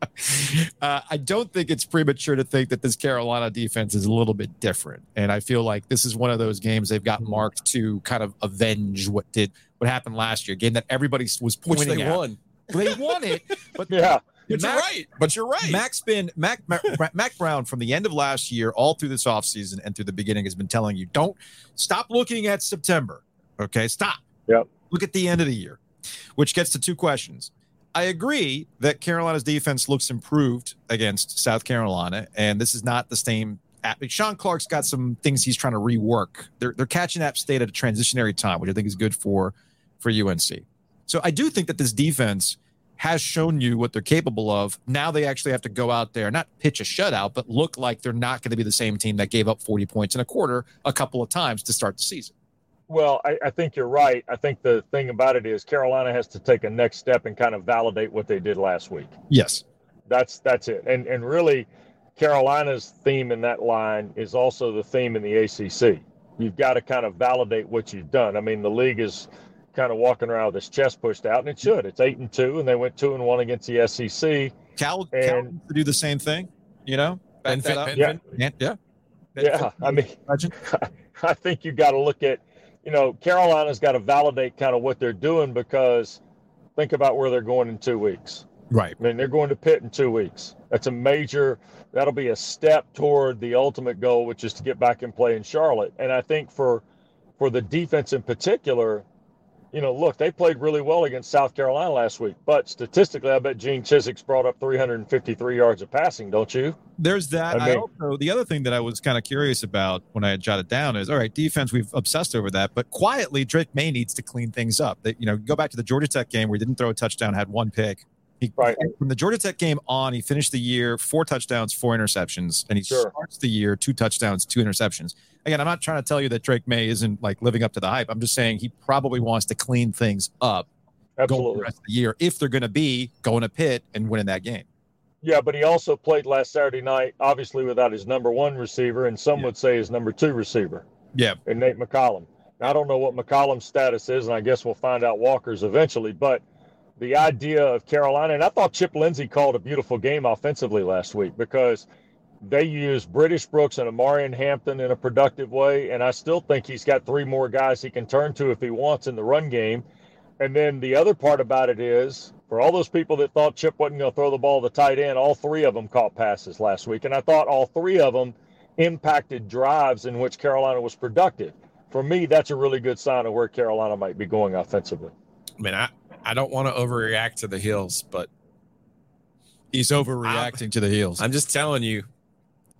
uh, I don't think it's premature to think that this Carolina defense is a little bit different, and I feel like this is one of those games they've got marked to kind of avenge what did what happened last year, game that everybody was Which pointing they at. won. They won it, but Yeah. But you're right. But you're right. Mac's been Mac, Mac Mack Brown from the end of last year all through this offseason and through the beginning has been telling you don't stop looking at September. Okay, stop. Yep. Look at the end of the year, which gets to two questions. I agree that Carolina's defense looks improved against South Carolina, and this is not the same. Shawn Clark's got some things he's trying to rework. They're they're catching App State at a transitionary time, which I think is good for for UNC. So I do think that this defense has shown you what they're capable of. Now they actually have to go out there, not pitch a shutout, but look like they're not going to be the same team that gave up 40 points in a quarter a couple of times to start the season. Well, I, I think you're right. I think the thing about it is Carolina has to take a next step and kind of validate what they did last week. Yes. That's that's it. And and really, Carolina's theme in that line is also the theme in the ACC. You've got to kind of validate what you've done. I mean, the league is kind of walking around with its chest pushed out, and it should. It's eight and two, and they went two and one against the SEC. Cal, Cal And- needs to do the same thing, you know? Back Ben that Fin- up. Ben Yeah. Fin- Yeah. yeah. Yeah, I mean, Legend. I think you've got to look at, you know, Carolina's got to validate kind of what they're doing because think about where they're going in two weeks. Right. I mean, they're going to Pitt in two weeks. That's a major. That'll be a step toward the ultimate goal, which is to get back and play in Charlotte. And I think for for the defense in particular, you know, look, they played really well against South Carolina last week. But statistically, I bet Gene Chizik's brought up 353 yards of passing, don't you? There's that. I I, also the other thing that I was kind of curious about when I had jotted down is all right, defense. We've obsessed over that, but quietly, Drake Maye needs to clean things up. That you know, go back to the Georgia Tech game where he didn't throw a touchdown, had one pick. He, Right. From the Georgia Tech game on, he finished the year four touchdowns, four interceptions, and he Sure. starts the year two touchdowns, two interceptions. Again, I'm not trying to tell you that Drake Maye isn't like living up to the hype. I'm just saying he probably wants to clean things up going the rest of the year if they're going to be going to Pitt and winning that game. Yeah, but he also played last Saturday night, obviously without his number one receiver, and some Yeah. would say his number two receiver. Yeah. and Nate McCollum. Now, I don't know what McCollum's status is, and I guess we'll find out Walker's eventually. But the idea of Carolina, and I thought Chip Lindsey called a beautiful game offensively last week because they used British Brooks and Omarion Hampton in a productive way, and I still think he's got three more guys he can turn to if he wants in the run game. And then the other part about it is, for all those people that thought Chip wasn't going to throw the ball to tight end, all three of them caught passes last week, and I thought all three of them impacted drives in which Carolina was productive for me, that's a really good sign of where Carolina might be going offensively. I mean, I, I don't want to overreact to the heels, but He's overreacting to the heels. I'm just telling you,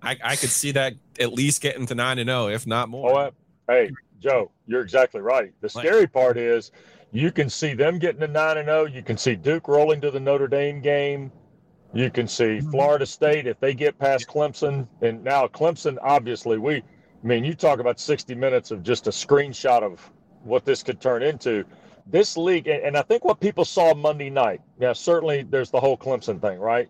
I, I could see that at least getting to nine and zero, if not more. Oh, uh, hey, Joe, you're exactly right. The scary part is you can see them getting to nine and zero. You can see Duke rolling to the Notre Dame game. You can see Florida State if they get past Clemson, and now Clemson. Obviously, we. I mean, you talk about 60 minutes of just a screenshot of what this could turn into. This league, and I think what people saw Monday night. yeah, certainly there's the whole Clemson thing, right?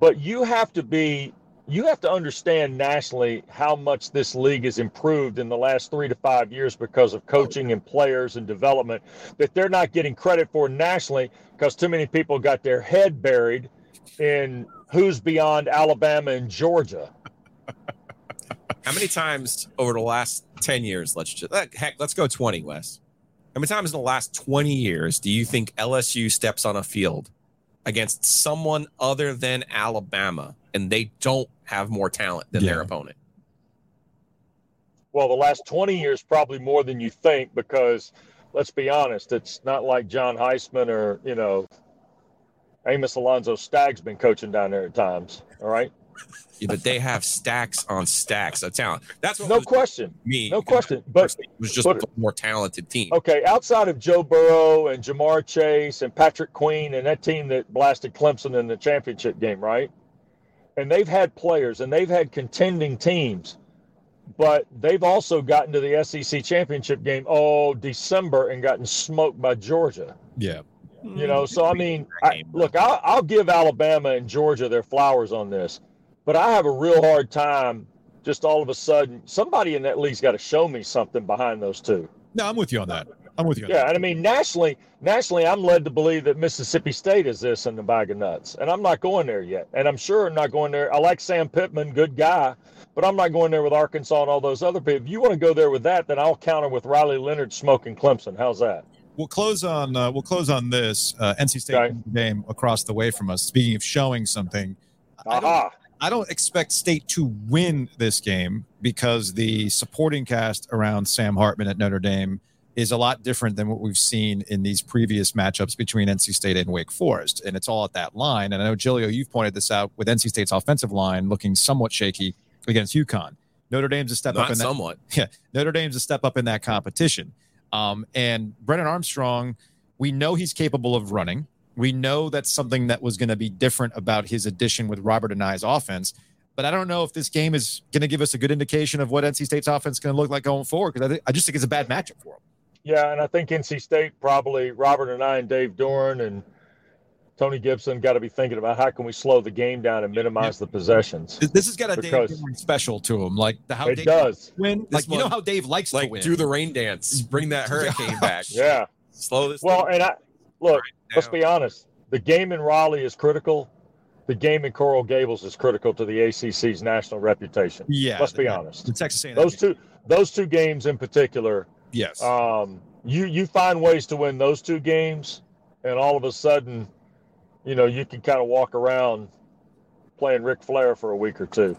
But you have to be you have to understand nationally how much this league has improved in the last three to five years because of coaching and players and development that they're not getting credit for nationally because too many people got their head buried in who's beyond Alabama and Georgia. How many times over the last 10 years, let's just heck, let's go 20, Wes. How many times in the last 20 years do you think LSU steps on a field against someone other than Alabama and they don't have more talent than Yeah. their opponent. Well, the last 20 years, probably more than you think, because let's be honest, it's not like John Heisman or, you know, Amos Alonzo Stagg's been coaching down there at times. All right. Yeah, but they have stacks on stacks of talent. That's what No question. me. No question. But it was just but- a more talented team. okay, outside of Joe Burrow and Ja'Marr Chase and Patrick Queen and that team that blasted Clemson in the championship game, right? And they've had players and they've had contending teams, but they've also gotten to the SEC championship game all December and gotten smoked by Georgia. Yeah. You know, so I mean, I, look, I'll, I'll give Alabama and Georgia their flowers on this, but I have a real hard time just all of a sudden. Somebody in that league's got to show me something behind those two. No, I'm with you on that. I'm with you on Yeah, that. and I mean nationally, nationally, I'm led to believe that Mississippi State is this in the bag of nuts, and I'm not going there yet. And I'm sure I'm not going there. I like Sam Pittman, good guy, but I'm not going there with Arkansas and all those other people. If you want to go there with that, then I'll counter with Riley Leonard smoking Clemson. How's that? We'll close on uh, we'll close on this uh, NC State Okay. game across the way from us. Speaking of showing something, I don't, Aha! I don't expect State to win this game because the supporting cast around Sam Hartman at Notre Dame is a lot different than what we've seen in these previous matchups between NC State and Wake Forest, and it's all at that line. And I know Giglio, you've pointed this out with NC State's offensive line looking somewhat shaky against UConn. Notre Dame's a step up Not in that. somewhat. Notre Dame's a step up in that competition. Um, and Brennan Armstrong, we know he's capable of running. We know that's something that was going to be different about his addition with Robert Anae's offense. But I don't know if this game is going to give us a good indication of what NC State's offense is going to look like going forward because I, think I just think it's a bad matchup for him. Yeah, and I think NC State probably Robert Anae and Dave Doeren and Tony Gibson got to be thinking about how can we slow the game down and minimize the possessions. This, this has got a Because- Dave Doeren special to him, like the how It Dave does. win. This Like you know how Dave likes to Like win. do the rain dance. Bring that hurricane back. Yeah. Slow this. Well, thing and I look. Let's be honest. The game in Raleigh is critical. The game in Coral Gables is critical to the ACC's national reputation. yeah, Let's be the- honest. The Texas A&M Those two, those two games in particular, yes. um, you you find ways to win those two games, and all of a sudden, you know, you can kind of walk around playing Ric Flair for a week or two.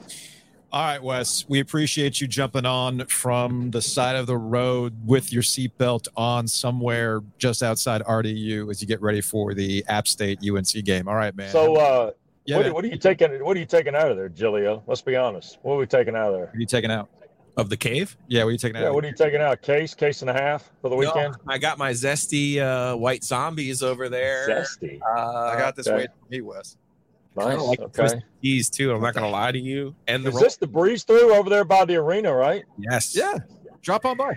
All right, Wes, we appreciate you jumping on from the side of the road with your seatbelt on somewhere just outside RDU as you get ready for the App State UNC game. All right, man. So, uh, yeah, what, man. what are you taking? What are you taking out of there, Giglio? Let's be honest. What are we taking out of there? What are you taking out? of the cave. Yeah, what are you taking out? Yeah, what are you taking out? Case, case and a half for the weekend. No, I got my zesty uh, white zombies over there. Zesty. Uh, I got this okay. way for me, Wes. Kinda Nice. like the okay. twisted too. I'm not gonna lie to you. And the Is roll- this the breeze thru over there by the arena, right? yes, Yeah, drop on by.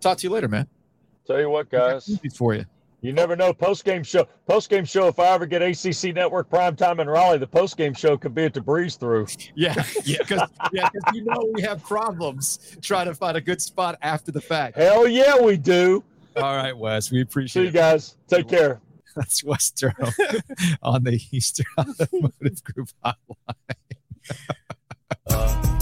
Talk to you later, man. Tell you what, guys, for you. you never know. Post game show, post game show. If I ever get ACC Network prime time in Raleigh, the post game show could be at the breeze thru. Yeah, yeah, because yeah, 'cause you know we have problems trying to find a good spot after the fact. Hell yeah, we do. All right, Wes, we See appreciate you it. guys. Take care. That's Wes Durham on the Eastern Automotive Group hotline. Uh,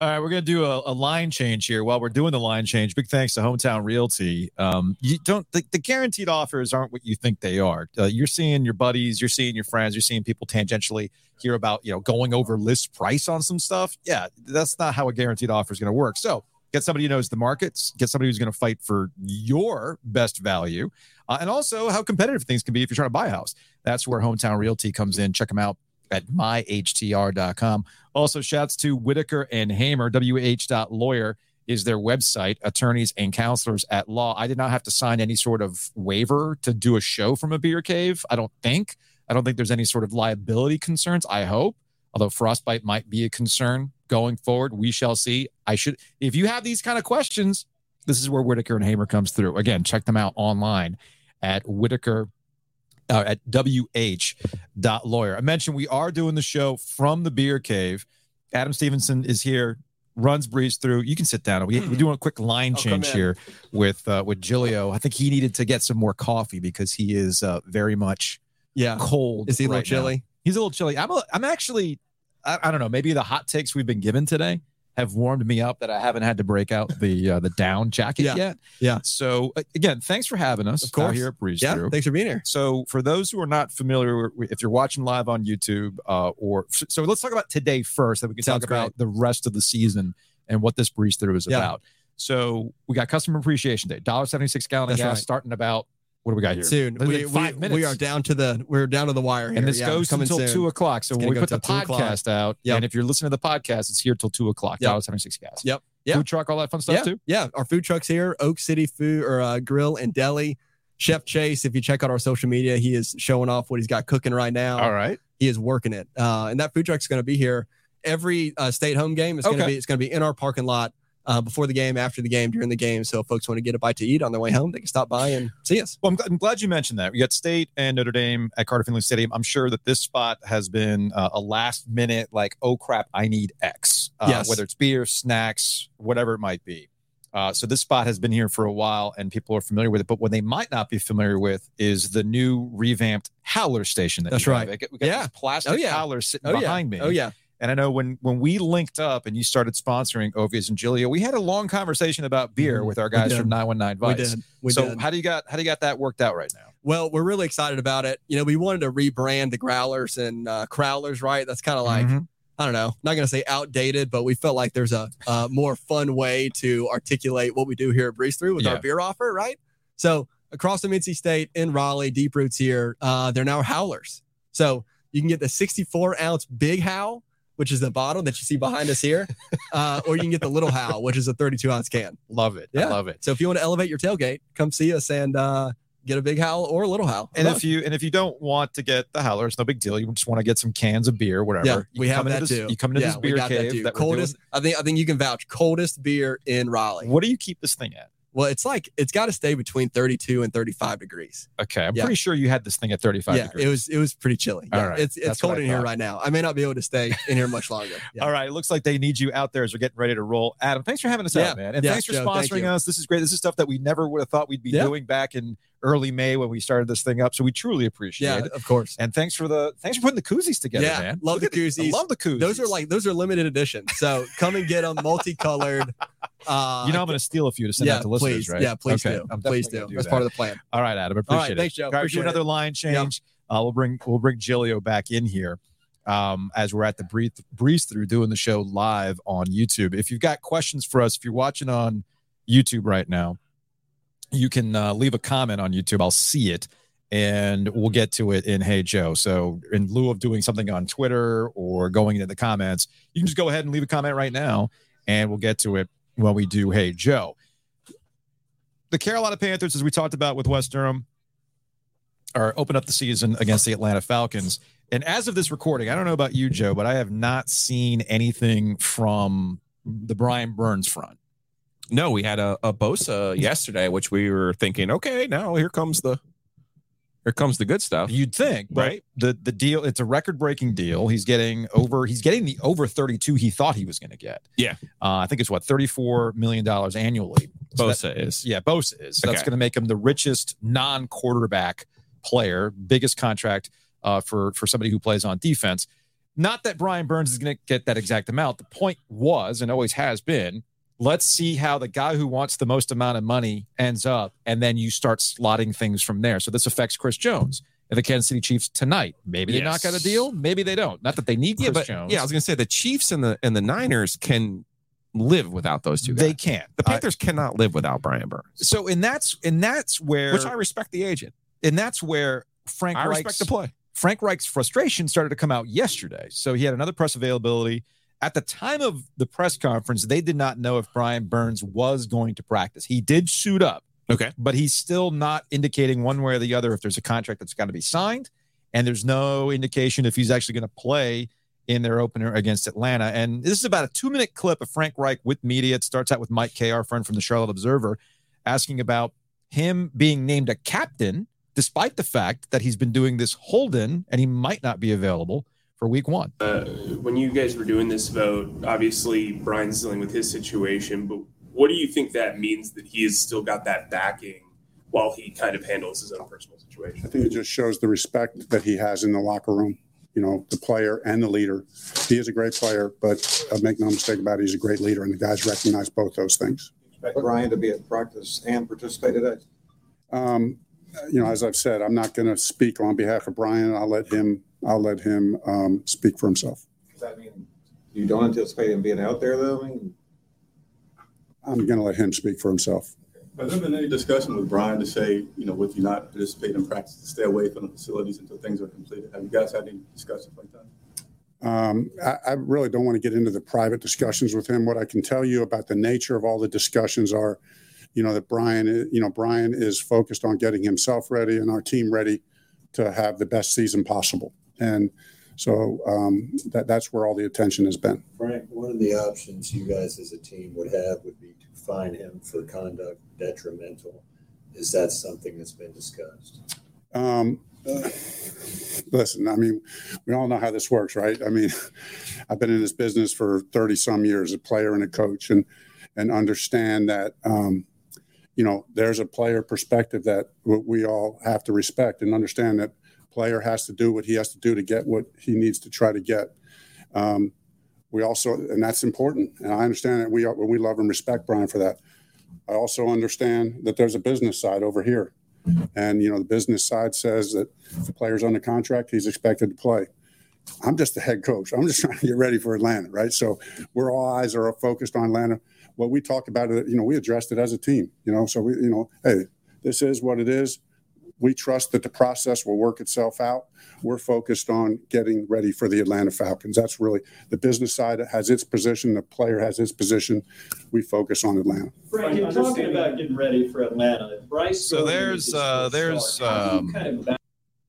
All right, we're going to do a, a line change here. While we're doing the line change, big thanks to Hometown Realty. Um, you don't the, the guaranteed offers aren't what you think they are. Uh, you're seeing your buddies, you're seeing your friends, you're seeing people tangentially hear about you know going over list price on some stuff. Yeah, that's not how a guaranteed offer is going to work. So get somebody who knows the markets, get somebody who's going to fight for your best value, uh, and also how competitive things can be if you're trying to buy a house. That's where Hometown Realty comes in. Check them out at myhtr.com. Also, shouts to Whitaker and Hamer, wh.lawyer is their website, attorneys and counselors at law. I did not have to sign any sort of waiver to do a show from a beer cave. I don't think. I don't think there's any sort of liability concerns. I hope, although frostbite might be a concern going forward. We shall see. I should, if you have these kind of questions, this is where Whitaker and Hamer comes through. Again, check them out online at Whitaker uh, at wh.lawyer. I mentioned we are doing the show from the beer cave. Adam Stevenson is here, runs breeze thru. You can sit down. We, we're doing a quick line I'll change here with uh, with Giglio. I think he needed to get some more coffee because he is uh, very much yeah. cold. Is he a little right now. chilly? He's a little chilly. I'm a, I'm actually I, I don't know. Maybe the hot takes we've been given today have warmed me up that I haven't had to break out the uh, the down jacket Yeah. yet. Yeah. So again, thanks for having us. Of course. here at Breeze Yeah. Through. Thanks for being here. So, for those who are not familiar, if you're watching live on YouTube, uh, or so, let's talk about today first, that we can Sounds talk about the rest of the season and what this breeze thru is Yeah. about. So, we got Customer Appreciation Day, dollar seventy six gallon That's gas, right. starting about what do we got here? Soon. Like We, five we, minutes. we are down to the we're down to the wire here. and this Yeah, goes until soon. two o'clock. So when we put the till 2 o'clock. podcast out, Yep. and if you're listening to the podcast, it's here till two o'clock. Yep. Dollar seventy six gas. Yep. Yeah. Food truck, all that fun stuff yeah, too. Yeah, our food trucks here, Oak City Food or uh, Grill and Deli. Chef Chase, if you check out our social media, he is showing off what he's got cooking right now. All right. He is working it, uh, and that food truck's going to be here every uh, stay-at-home game. It's going to Okay. be it's going to be in our parking lot uh, before the game, after the game, during the game. So if folks want to get a bite to eat on their way home, they can stop by and see us. Well, I'm, I'm glad you mentioned that. We got State and Notre Dame at Carter Finley Stadium. I'm sure that this spot has been uh, a last minute, like, oh crap, I need X. Uh, Yes. Whether it's beer, snacks, whatever it might be. Uh, so this spot has been here for a while and people are familiar with it. But what they might not be familiar with is the new revamped Howler station. That That's right. have. We got Yeah. this plastic Oh, yeah. Howler sitting Oh yeah, behind me. oh yeah, And I know when when we linked up and you started sponsoring Ovies and Giglio, we had a long conversation about beer Mhm. with our guys from 919 Vice. we did. We so did. how do you got how do you got that worked out right now? Well, we're really excited about it. You know, we wanted to rebrand the Growlers and uh, Crowlers, right? That's kind of like Mhm. I don't know, not going to say outdated, but we felt like there's a, a more fun way to articulate what we do here at Breeze Thru with Yeah. our beer offer, right? So across the NC State in Raleigh, Deep Roots here, uh, they're now howlers. So you can get the 64 ounce big howl, which is the bottle that you see behind us here, uh, or you can get the little howl, which is a 32 ounce can. Love it. Yeah. I love it. So if you want to elevate your tailgate, come see us and uh, get a big howl or a little howl. And if you and if you don't want to get the howler, it's no big deal. You just want to get some cans of beer, whatever. Yeah, you we have that this, too. You come into yeah, this beer that cave too. that, coldest. I think I think you can vouch coldest beer in Raleigh. What do you keep this thing at? Well, it's like it's got to stay between 32 and 35 degrees. Okay, I'm Yeah. pretty sure you had this thing at 35 yeah, degrees. it was it was pretty chilly. All Yeah, right. it's it's That's cold in here right now. I may not be able to stay in here much longer. Yeah. All right, it looks like they need you out there as we're getting ready to roll. Adam, thanks for having us Yeah. out, man, and thanks for Joe, sponsoring you. us. This is great. This is stuff that we never would have thought we'd be doing back in early May when we started this thing up. So we truly appreciate Yeah, it. of course. And thanks for the thanks for putting the koozies together, Yeah, man. love Look the koozies. love the koozies. Those are like those are limited edition. So come and get them multicolored. Uh, you know, I'm going to steal a few to send yeah, out to listeners, please, right? yeah, please Okay, do. I'm please do. gonna That's that. part of the plan. All right, Adam, appreciate right, it. thanks, Joe. All right, Appreciate another it. line change. Uh, we'll bring we'll bring Giglio back in here um, as we're at the breathe breeze thru doing the show live on YouTube. If you've got questions for us, if you're watching on YouTube right now, you can uh, leave a comment on YouTube. I'll see it. And we'll get to it in Hey Joe. So, in lieu of doing something on Twitter or going into the comments, you can just go ahead and leave a comment right now, and we'll get to it when we do Hey Joe the Carolina Panthers, as we talked about with Wes Durham, are open up the season against the Atlanta Falcons. And as of this recording, I don't know about you, Joe, but I have not seen anything from the Brian Burns front. No, we had a, a Bosa yesterday, which we were thinking, okay, now here comes the here comes the good stuff. You'd think, but Right. The the deal, it's a record breaking deal. He's getting over. He's getting the over thirty two he thought he was going to get. Yeah. uh, I think it's what thirty four million dollars annually. So Bosa is. Yeah, Bosa is. So That's going to make him the richest non-quarterback player, biggest contract uh, for for somebody who plays on defense. Not that Brian Burns is going to get that exact amount. The point was and always has been, let's see how the guy who wants the most amount of money ends up, and then you start slotting things from there. So this affects Chris Jones and the Kansas City Chiefs tonight. Maybe they knock Yes. out a deal. Maybe they don't. Not that they need Chris Yeah, but Jones. yeah, I was gonna say the Chiefs and the and the Niners can live without those two guys. they can. the Panthers cannot live without Brian Burns. so and that's and that's where Which I respect the agent. and that's where Frank I Reich's- respect the play. Frank Reich's frustration started to come out yesterday. So he had another press availability. At the time of the press conference, they did not know if Brian Burns was going to practice. He did suit up, Okay. but he's still not indicating one way or the other if there's a contract that's got to be signed. And there's no indication if he's actually going to play in their opener against Atlanta. And this is about a two minute clip of Frank Reich with media. It starts out with Mike Kaye, our friend from the Charlotte Observer, asking about him being named a captain despite the fact that he's been doing this Holden and he might not be available for week one. Uh, when you guys were doing this vote, obviously Brian's dealing with his situation, but what do you think that means that he has still got that backing while he kind of handles his own personal situation? I think it just shows the respect that he has in the locker room. you know, the player and the leader. He is a great player, but uh, make no mistake about it, he's a great leader, and the guys recognize both those things. Expect Brian to be at practice and participate today. Um, you know, as I've said, I'm not going to speak on behalf of Brian. I'll let him. I'll let him um, speak for himself. Does that mean you don't anticipate him being out there though? I mean, I'm going to let him speak for himself. Has there been any discussion with Brian to say, you know, with you not participate in practice, to stay away from the facilities until things are completed? Have you guys had any discussions like that? Um, I, I really don't want to get into the private discussions with him. What I can tell you about the nature of all the discussions are, you know, that Brian, you know, Brian is focused on getting himself ready and our team ready to have the best season possible. And so um, that, that's where all the attention has been. Frank, one of the options you guys as a team would have would be to fine him for conduct detrimental. Is that something that's been discussed? Um, listen, I mean, we all know how this works, right? I mean, I've been in this business for 30 some years, a player and a coach, and and understand that, um, you know, there's a player perspective that we all have to respect and understand that player has to do what he has to do to get what he needs to try to get. Um, we also, and that's important, and I understand that we are, we love and respect Brian for that. I also understand that there's a business side over here. And, you know, the business side says that if the player's under contract, he's expected to play. I'm just the head coach. I'm just trying to get ready for Atlanta, right? So we're all eyes are focused on Atlanta. What we talked about it, you know, we addressed it as a team, you know, so we, you know, hey, this is what it is. We trust that the process will work itself out. We're focused on getting ready for the Atlanta Falcons. That's really the business side has its position, the player has his position. We focus on Atlanta. Frank, you're talking about getting ready for Atlanta. Bryce. So there's, uh, there's, star. How do you um, kind of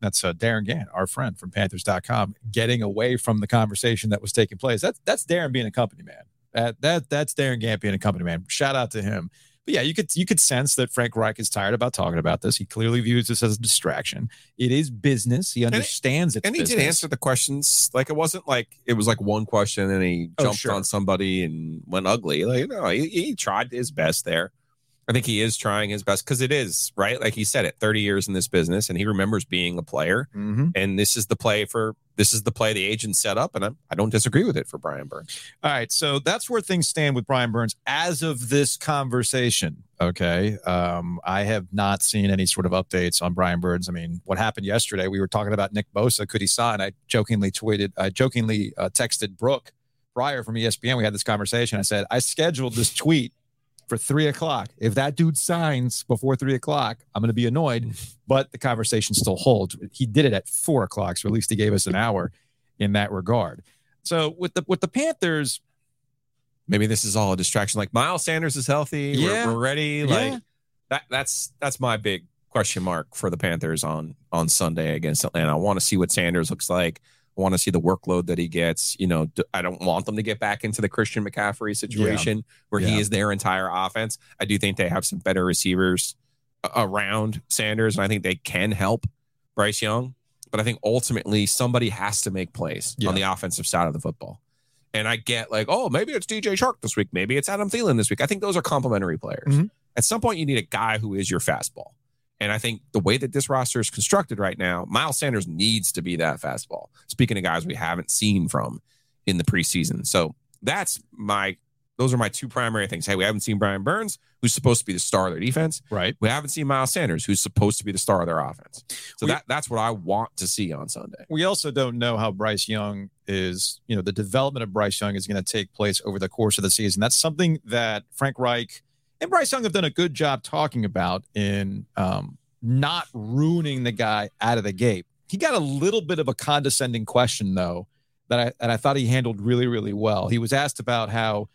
That's uh, Darin Gantt, our friend from Panthers.com, getting away from the conversation that was taking place. That's that's Darin being a company man. That that that's Darin Gantt being a company man. Shout out to him. But yeah, you could you could sense that Frank Reich is tired about talking about this. He clearly views this as a distraction. It is business. He understands it, and he did answer the questions. Like it wasn't like it was like one question and he Oh, jumped sure. on somebody and went ugly. Like no, he, he tried his best there. I think he is trying his best because it is right. Like he said it, thirty years in this business, and he remembers being a player. Mm-hmm. And this is the play for this is the play the agent set up, and I, I don't disagree with it for Brian Burns. All right, so that's where things stand with Brian Burns as of this conversation. Okay, um, I have not seen any sort of updates on Brian Burns. I mean, what happened yesterday? We were talking about Nick Bosa. Could he sign? I jokingly tweeted, I jokingly uh, texted Brooke Pryor from ESPN. We had this conversation. I said I scheduled this tweet for three o'clock. If that dude signs before three o'clock, I'm going to be annoyed. Mm. But the conversation still holds. He did it at four o'clock, so at least he gave us an hour in that regard. So with the with the Panthers, Maybe this is all a distraction. Like Miles Sanders is healthy. We're- Yeah. We're, ready. Yeah. Like that. That's that's my big question mark for the Panthers on on Sunday against Atlanta. I want to see what Sanders looks like. I want to see the workload that he gets. You know, I don't want them to get back into the Christian McCaffrey situation where Yeah. he is their entire offense. I do think they have some better receivers around Sanders, and I think they can help Bryce Young. But I think ultimately somebody has to make plays Yeah. on the offensive side of the football. And I get like, oh, maybe it's DJ Chark this week. Maybe it's Adam Thielen this week. I think those are complementary players. Mhm. At some point, you need a guy who is your fastball. And I think the way that this roster is constructed right now, Miles Sanders needs to be that fastball. Speaking of guys we haven't seen from in the preseason. So that's my, those are my two primary things. Hey, we haven't seen Brian Burns, who's supposed to be the star of their defense. right? We haven't seen Miles Sanders, who's supposed to be the star of their offense. So We- that that's what I want to see on Sunday. We also don't know how Bryce Young is, you know, the development of Bryce Young is going to take place over the course of the season. That's something that Frank Reich and Bryce Young have done a good job talking about in um, not ruining the guy out of the gate. He got a little bit of a condescending question, though, that I, and I thought he handled really, really well. He was asked about how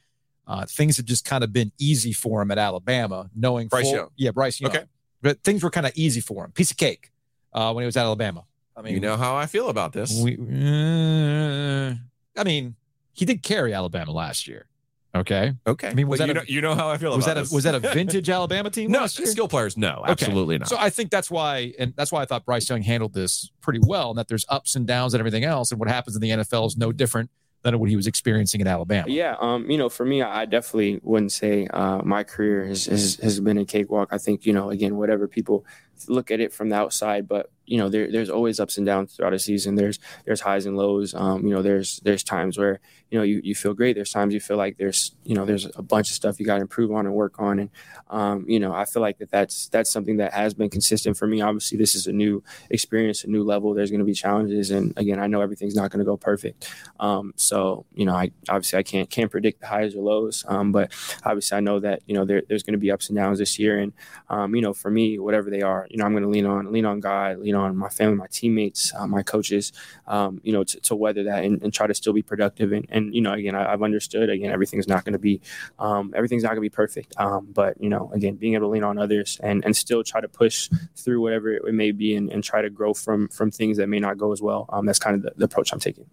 uh, things had just kind of been easy for him at Alabama, knowing Bryce full- Young. Yeah, Bryce Young. Okay. But things were kind of easy for him. Piece of cake uh, when he was at Alabama. I mean, you know how I feel about this. we, uh, I mean, he did carry Alabama last year. Okay. okay. I mean, was But that you a- know, you know how I feel Was about that a, was that a vintage Alabama team no last year? skill players? No, Okay. absolutely not. So I think that's why, and that's why I thought Bryce Young handled this pretty well, and that there's ups and downs and everything else, and what happens in the NFL is no different than what he was experiencing in Alabama. Yeah, um, you know, for me, I definitely wouldn't say uh, my career has, has has been a cakewalk. I think, you know, again, whatever people look at it from the outside, but you know, there, there's always ups and downs throughout a season. There's there's highs and lows. Um, you know, there's there's times where you know you, you feel great. There's times you feel like there's you know there's a bunch of stuff you got to improve on and work on. And um, you know, I feel like that that's that's something that has been consistent for me. Obviously, this is a new experience, a new level. There's going to be challenges, and again, I know everything's not going to go perfect. Um, so you know, I obviously I can't can't predict the highs or lows. Um, but obviously, I know that you know there, there's going to be ups and downs this year, and um, you know, for me, whatever they are, you know, I'm going to lean on lean on God, lean on my family, my teammates, uh, my coaches, um, you know, to, to weather that and, and, try to still be productive. And, and you know, again, I, have understood again, everything's not going to be, um, everything's not going to be perfect. Um, but you know, again, being able to lean on others and, and still try to push through whatever it may be and, and try to grow from from things that may not go as well. Um, that's kind of the, the approach I'm taking.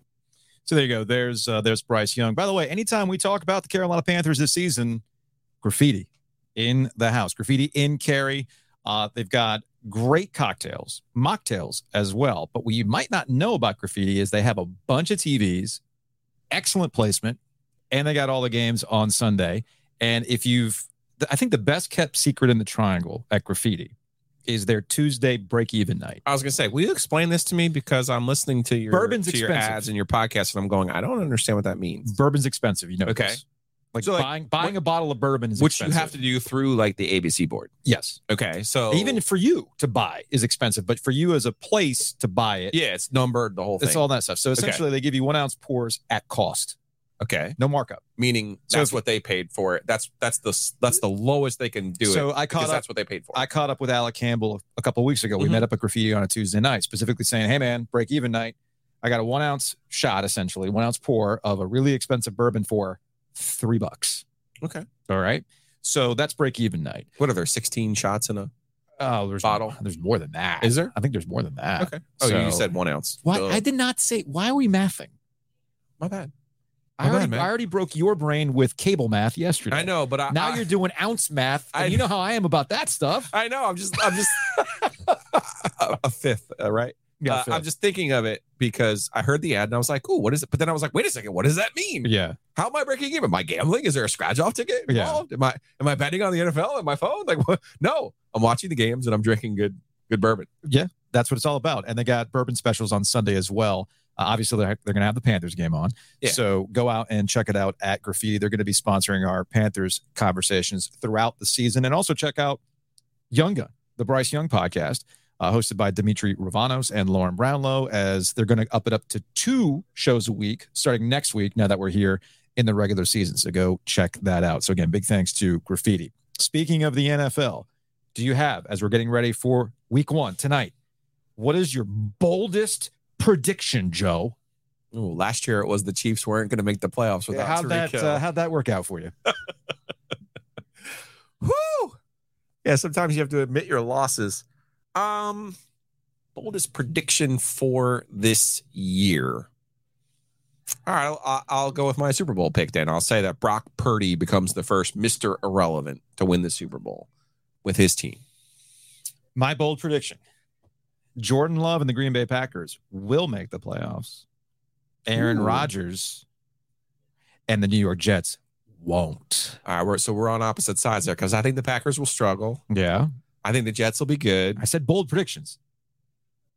So there you go. There's uh, there's Bryce Young. By the way, anytime we talk about the Carolina Panthers this season, graffiti in the house, graffiti in Cary. Uh, they've got great cocktails, mocktails as well. But what you might not know about graffiti is they have a bunch of TVs, excellent placement, and they got all the games on Sunday. And if you've, I think the best kept secret in the triangle at graffiti is their Tuesday break even night. I was gonna say, will you explain this to me because I'm listening to your bourbon's to expensive. your ads and your podcast, and I'm going, I don't understand what that means. Bourbon's expensive, you know. Okay. This. Like, So, like, buying buying what- a bottle of bourbon is Which expensive. you have to do through like the ABC board. Yes. Okay. So Even for you to buy is expensive, but for you as a place to buy it, yeah, it's numbered the whole thing. it's all that stuff. So Okay. essentially, they give you one ounce pours at cost, okay. no markup. Meaning So that's if- what they paid for it. That's that's the that's the lowest they can do So it. I caught up- that's what they paid for. I caught up with Alec Campbell a couple of weeks ago. We Mhm. met up at Graffiti on a Tuesday night, specifically saying, "Hey, man, break even night. I got a one ounce shot, essentially one ounce pour of a really expensive bourbon for three bucks. okay. All right, so that's break even night. What are there? 16 shots in a Oh, there's Bottle? There's more than that. Is there? I think there's more than that. Okay. Oh, you said one ounce. Why? I did not say. Why are we mathing? My bad. I already, man. I already broke your brain with cable math yesterday. I know, but I, Now I, you're doing ounce math, and I- you know how I am about that stuff. I know. I'm just. I'm just a, a fifth, uh, right? Yeah, Uh. I'm just thinking of it because I heard the ad and I was like, "Ooh, what is it?" But then I was like, "Wait a second, what does that mean? Yeah. How am I breaking even? Am I gambling? Is there a scratch off ticket Yeah. Am I am I betting on the NFL on my phone? Like, what? no, I'm watching the games and I'm drinking good good bourbon. Yeah, that's what it's all about. And they got bourbon specials on Sunday as well. Uh, obviously, they're, they're going to have the Panthers game on. Yeah. So go out and check it out at Graffiti. They're going to be sponsoring our Panthers conversations throughout the season. And also check out Young Gun, the Bryce Young podcast, uh, hosted by Dimitri Ravanos and Lauren Brownlow, as they're going to up it up to two shows a week starting next week now that we're here in the regular season. So go check that out. So, again, big thanks to Graffiti. Speaking of the NFL, do you have, as we're getting ready for week one tonight, what is your boldest prediction, Joe? Ooh, last year it was the Chiefs weren't going to make the playoffs without how'd Tyreek that uh, how'd that work out for you? Woo! Yeah, sometimes you have to admit your losses. Um, boldest prediction for this year. All right, I'll, I'll go with my Super Bowl pick then. I'll say that Brock Purdy becomes the first Mr. Irrelevant to win the Super Bowl with his team. My bold prediction: Jordan Love and the Green Bay Packers will make the playoffs. Aaron Ooh. Rodgers and the New York Jets won't. All right, we're, so we're on opposite sides there because I think the Packers will struggle. Yeah, I think the Jets will be good. I said bold predictions.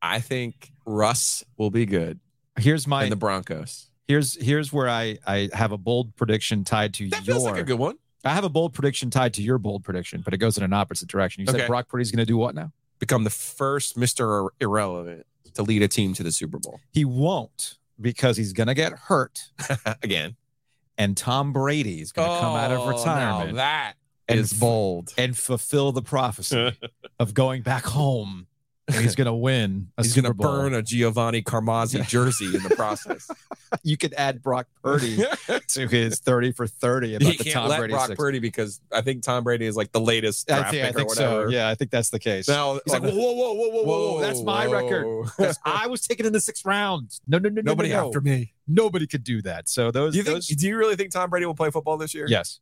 I think Russ will be good. Here's my and the Broncos. here's here's where I I have a bold prediction tied to That your. feels like a good one. I have a bold prediction tied to your bold prediction, but it goes in an opposite direction. You said Brock Purdy's going to do what now? Become the first Mr. Irrelevant to lead a team to the Super Bowl He won't because he's going to get hurt, again. and Tom Brady is going to come out of Oh, retirement that and is bold. and fulfill the prophecy of going back home, and he's going to win a He's going to burn a Giovanni Carmazzi jersey in the process. You could add Brock Purdy to his thirty for thirty about he the can't Tom let Brady. Brock six. Purdy because I think Tom Brady is like the latest I draft think, I think so. Yeah, I think that's the case. Now, He's like, whoa, whoa, whoa, whoa, whoa, whoa, that's my record. whoa. 'Cause I was taken in the sixth round. No, no, no, no, Nobody no, no. after me. Nobody could do that. So those, Do you think? those Do you really think Tom Brady will play football this year? yes,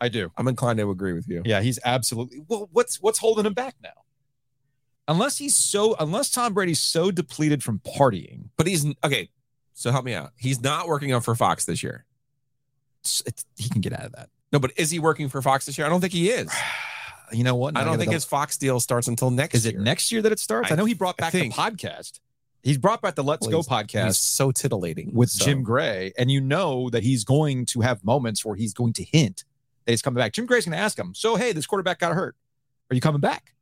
I do. I'm inclined to agree with you. Yeah, he's absolutely. Well, what's what's holding him back now? Unless he's so, unless Tom Brady's so depleted from partying, But he's okay. So help me out. He's not working out for Fox this year. it's- it's- he can get out of that. No, but is he working for Fox this year? I don't think he is. you know what? I don't think double- his Fox deal starts until next Is year. it next year that it starts? I, I- know he brought back the podcast. He's brought back the Let's Well, Go podcast He's so titillating with so. Jim Gray, and you know that he's going to have moments where he's going to hint that he's coming back. Jim Gray's going to ask him, "So hey, this quarterback got hurt. Are you coming back?"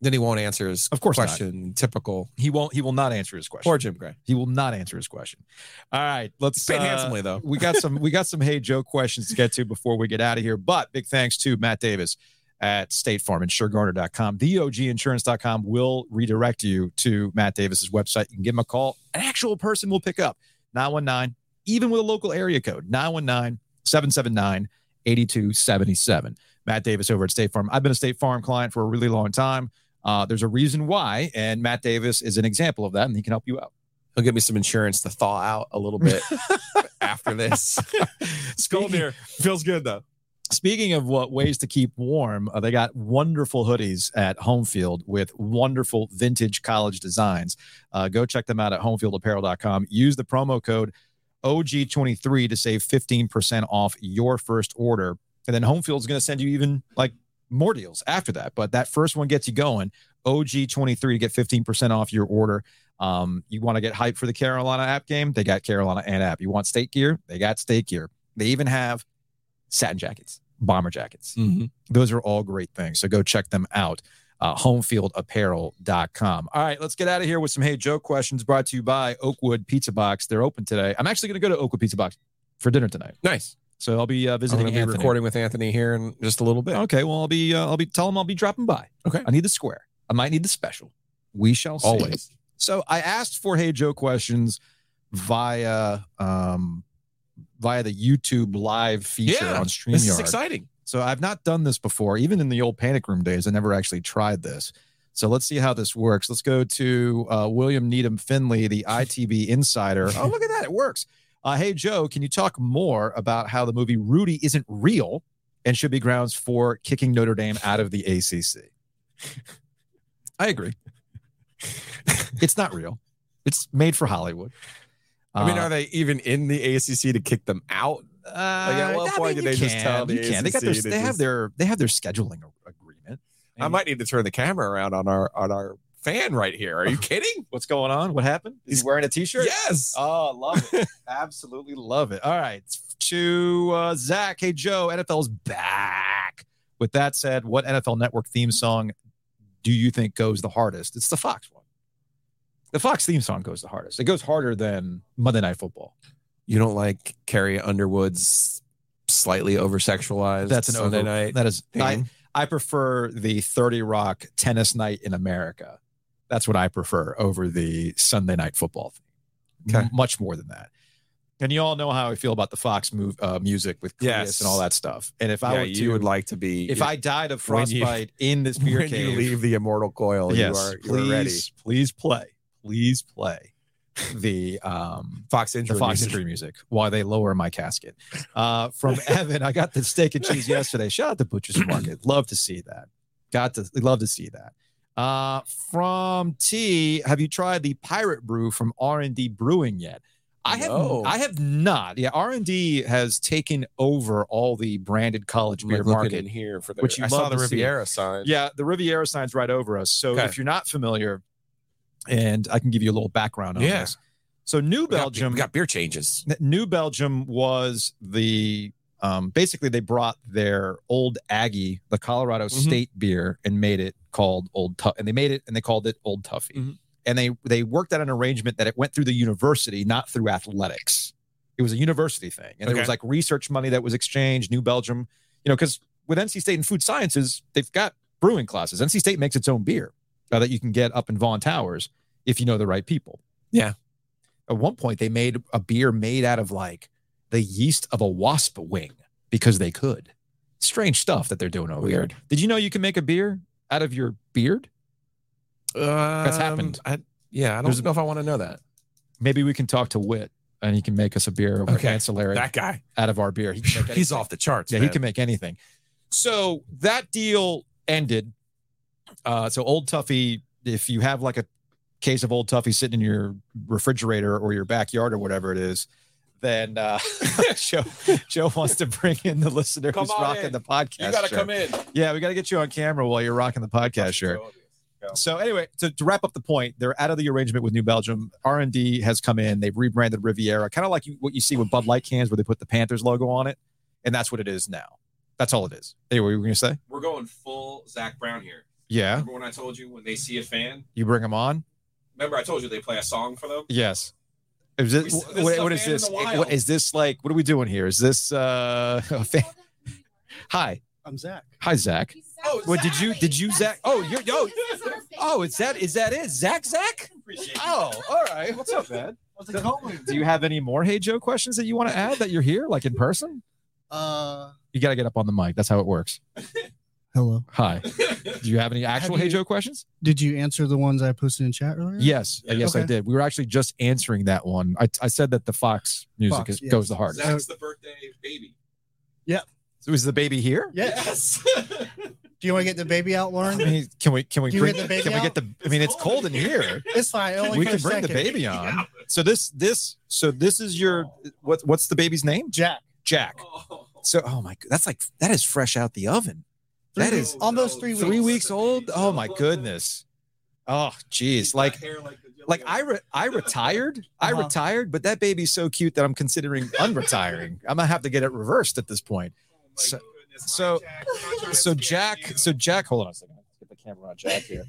Then he won't answer his Of course not. question. Typical. He won't. He will not answer his question. Poor Jim Gray. He will not answer his question. All right, let's Paid uh, handsomely though. we got some we got some hey Joe questions to get to before we get out of here. But big thanks to Matt Davis at State Farm, InsureGarner.com. DOGinsurance.com will redirect you to Matt Davis's website. You can give him a call. An actual person will pick up 919, even with a local area code, 919 779 8277. Matt Davis over at State Farm. I've been a State Farm client for a really long time. Uh, there's a reason why, and Matt Davis is an example of that, and he can help you out. He'll give me some insurance to thaw out a little bit after this. it's cold here. Feels good though. Speaking of what ways to keep warm, uh, they got wonderful hoodies at Homefield with wonderful vintage college designs. Uh, go check them out at homefieldapparel.com. Use the promo code OG23 to save 15% off your first order. And then Homefield's going to send you even like more deals after that. But that first one gets you going. OG23 to get 15% off your order. Um, you want to get hyped for the Carolina app game? They got Carolina and app. You want state gear? They got state gear. They even have satin jackets, bomber jackets. Mhm. Those are all great things. So go check them out. Uh, homefieldapparel.com. All right, let's get out of here with some Hey Joe questions brought to you by Oakwood Pizza Box. They're open today. I'm actually going to go to Oakwood Pizza Box for dinner tonight. Nice. So I'll be uh, I'm visiting going to be recording with Anthony here in just a little bit. Okay, well I'll be uh, I'll be tell him I'll be dropping by. Okay. I need the square. I might need the special. We shall see. Always. So I asked for Hey Joe questions via um via the YouTube live feature Yeah, on Streamyard. This is exciting. So I've not done this before, even in the old panic room days. I never actually tried this. So let's see how this works. Let's go to uh, William Needham Finley, the ITV insider. Oh, look at that. It works. Uh, hey, Joe, can you talk more about how the movie Rudy isn't real and should be grounds for kicking Notre Dame out of the ACC? I agree. it's not real. It's made for Hollywood. I mean, Uh, are they even in the ACC to kick them out? Uh, Like, at what I point mean, did they just can, tell the you can. They got their they have their they have their scheduling agreement. I might need to turn the camera around on our on our fan right here. Are you kidding? What's going on? What happened? He's, he wearing a t-shirt? Yes. Oh, love it. Absolutely love it. All right. To uh, Zach. Hey, Joe, NFL's back. With that said, what NFL Network theme song do you think goes the hardest? It's the Fox one. The Fox theme song goes the hardest. It goes harder than Monday Night Football. You don't like Carrie Underwood's slightly over sexualized That's an Sunday over, night. That is. I. I prefer the 30 Rock tennis night in America. That's what I prefer over the Sunday night football theme. Okay. M- much more than that. And you all know how I feel about the Fox move, uh, music with Chris Yes. and all that stuff. And if I yeah, were you to, would like to be if I died of when you- frostbite in this beer when cave, you leave the immortal coil, yes, you are you please, are ready. please play, please play the um Fox the. Fox music. injury music while they lower my casket. Uh, from Evan, I got the steak and cheese yesterday. Shout out to Butcher's Market. Love to see that. Got to love to see that. Uh, from T, have you tried the Pirate Brew from R and D Brewing yet? I have. No. I have not. Yeah, R and D has taken over all the branded college beer like market. in here for the which you I saw the to see. Riviera sign. Yeah, the Riviera sign's right over us. So Okay. if you're not familiar, and I can give you a little background on Yeah. this. So New We got- Belgium, we got beer changes. New Belgium was the um, basically they brought their old Aggie, the Colorado Mhm. State beer, and made it called Old Tuff, and they made it and they called it Old Tuffy. Mhm. And they they worked out an arrangement that it went through the university, not through athletics. It was a university thing, and there was like research money that was exchanged. New Belgium, you know, because with NC State and food sciences, they've got brewing classes. NC State makes its own beer uh, that you can get up in Vaughan Towers if you know the right people. Yeah. At one point, they made a beer made out of like the yeast of a wasp wing because they could. Strange stuff that they're doing over Weird. there. Did you know you can make a beer out of your beard? That's happened. Um, I, yeah, I don't There's- know if I want to know that. Maybe we can talk to Wit and he can make us a beer over Okay. ancillary That guy, out of our beer. He can make he's off the charts. Yeah, man. he can make anything. So that deal ended. Uh, so Old Tuffy, if you have like a case of Old Tuffy sitting in your refrigerator or your backyard or whatever it is, then uh, Joe Joe wants to bring in the listener Come who's rocking in. the podcast. You got to shirt. come in. Yeah, we got to get you on camera while you're rocking the podcast shirt. So anyway, to, to wrap up the point, they're out of the arrangement with New Belgium. R and D has come in. They've rebranded Riviera, kind of like you, what you see with Bud Light cans, where they put the Panthers logo on it, and that's what it is now. That's all it is. Anyway, what were you going to say? We're going full Zach Brown here. Yeah, Remember when I told you when they see a fan? you bring them on. Remember I told you they play a song for them? Yes. Is it, We s- what- this is what is this? What, is this like? What are we doing here? Is this uh? a fan? Hi, I'm Zach. hi, Zach. Oh, What did you did you Zach? Oh, you're yo. Oh, is that is that it? Zach Zach? Oh, all right. What's up, man? How's it going? Do you have any more Hey Joe questions that you want to add that you're here, like in person? Uh, You got to get up on the mic. That's how it works. hello. Hi. Do you have any actual Hey you- Joe questions? Did you answer the ones I posted in chat earlier? Yes, uh, yes, I Okay. did. We were actually just answering that one. I, I said that the Fox music Fox, is, yes. goes the hardest. Zach's the birthday baby. Yep. So is the baby here? Yes. Do you want to get the baby out, I Lauren? mean, can we can we Can you bring get the baby can we get the? I mean, it's cold in here. It's fine. Only we for can a bring the second. baby on. So this this so this is your what what's the baby's name? Jack. Jack. So oh my that's like that is fresh out the oven. That Three- is almost three weeks. three weeks old. Oh my goodness. Oh geez, like like I re- I retired. I Uh-huh. retired, but that baby's so cute that I'm considering unretiring. I'm gonna have to get it reversed at this point. So so so Jack so Jack hold on a second. Let's get the camera on Jack here.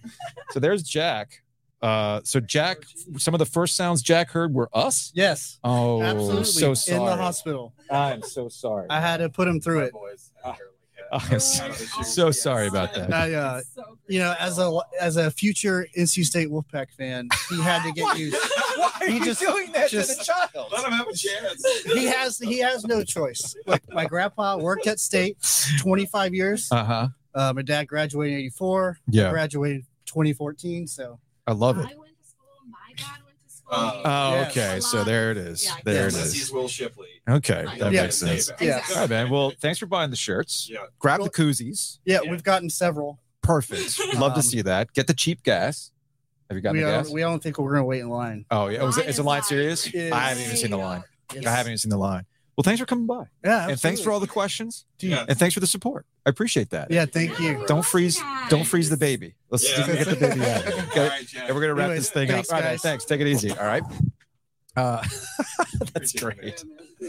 So there's Jack. Uh, so Jack, some of the first sounds Jack heard were us. Yes. Oh, absolutely. so sorry. In the hospital. I'm so sorry. I had to put him through it. I'm so sorry about that. I, uh, you know, as a as a future NC State Wolfpack fan, he had to get used. Why are He you just- doing that to just- the child? Let him have a chance. He has he has no choice. Like my grandpa worked at State 25 years. Uh huh. Uh, my dad graduated in 84. Yeah. Graduated 2014. So I love it. Uh, Oh, Yes. okay. So there it is. There it Unless he's. Will Shipley. Okay, that Yeah. makes sense. yeah, All right, man. Well, thanks for buying the shirts. Yeah. Grab the koozies. yeah, we've gotten several. Perfect. Love to Um, see that. Get the cheap gas. Have you got We the don't, gas? we don't think we're gonna wait in line. Oh yeah. Was it, is the line serious? It is. I haven't even seen the line. Yes. I haven't even seen the line. Well, thanks for coming by, Yeah, and thanks for all the questions, Yeah. and thanks for the support. I appreciate that. Yeah, thank you. Don't freeze. Don't freeze the baby. Let's Yeah. get the baby out. Okay. right, And we're gonna wrap Anyways, this thing thanks, up. All right, guys. thanks. Take it easy. All right. Uh, that's great.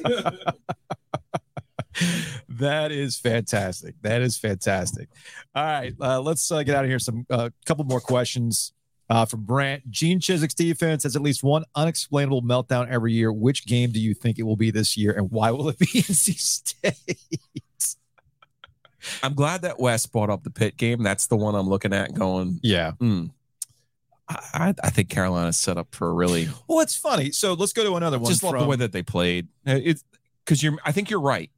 that is fantastic. That is fantastic. All right, uh, let's uh, get out of here. Some uh, couple more questions uh, from Brant. Gene Chizik's defense has at least one unexplainable meltdown every year. Which game do you think it will be this year, and why will it be NC State? I'm glad that Wes brought up the Pitt game. That's the one I'm looking at going, Yeah. hmm. I, I think Carolina's set up for a really Well, it's funny. So let's go to another one. just love the way that they played. Uh, It's because you're. I think you're right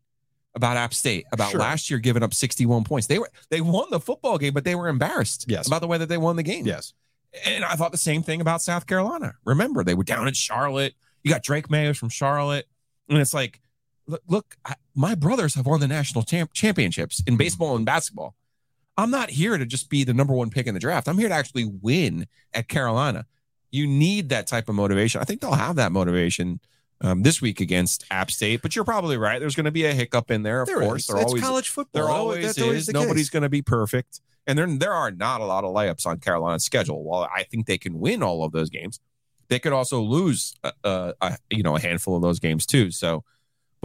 about App State about Sure. last year giving up 61 points. They were they won the football game, but they were embarrassed. Yes. about the way that they won the game. Yes. and I thought the same thing about South Carolina. Remember, they were down in Charlotte. You got Drake Maye's from Charlotte, and it's like, look, look I, my brothers have won the national champ- championships in baseball and basketball. I'm not here to just be the number one pick in the draft. I'm here to actually win at Carolina. You need that type of motivation. I think they'll have that motivation um, this week against App State. But you're probably right. There's going to be a hiccup in there. Of There course, is. It's always college football. there always is. the Nobody's going to be perfect, and there there are not a lot of layups on Carolina's schedule. While I think they can win all of those games, they could also lose, uh, uh, a, you know, a handful of those games too. So,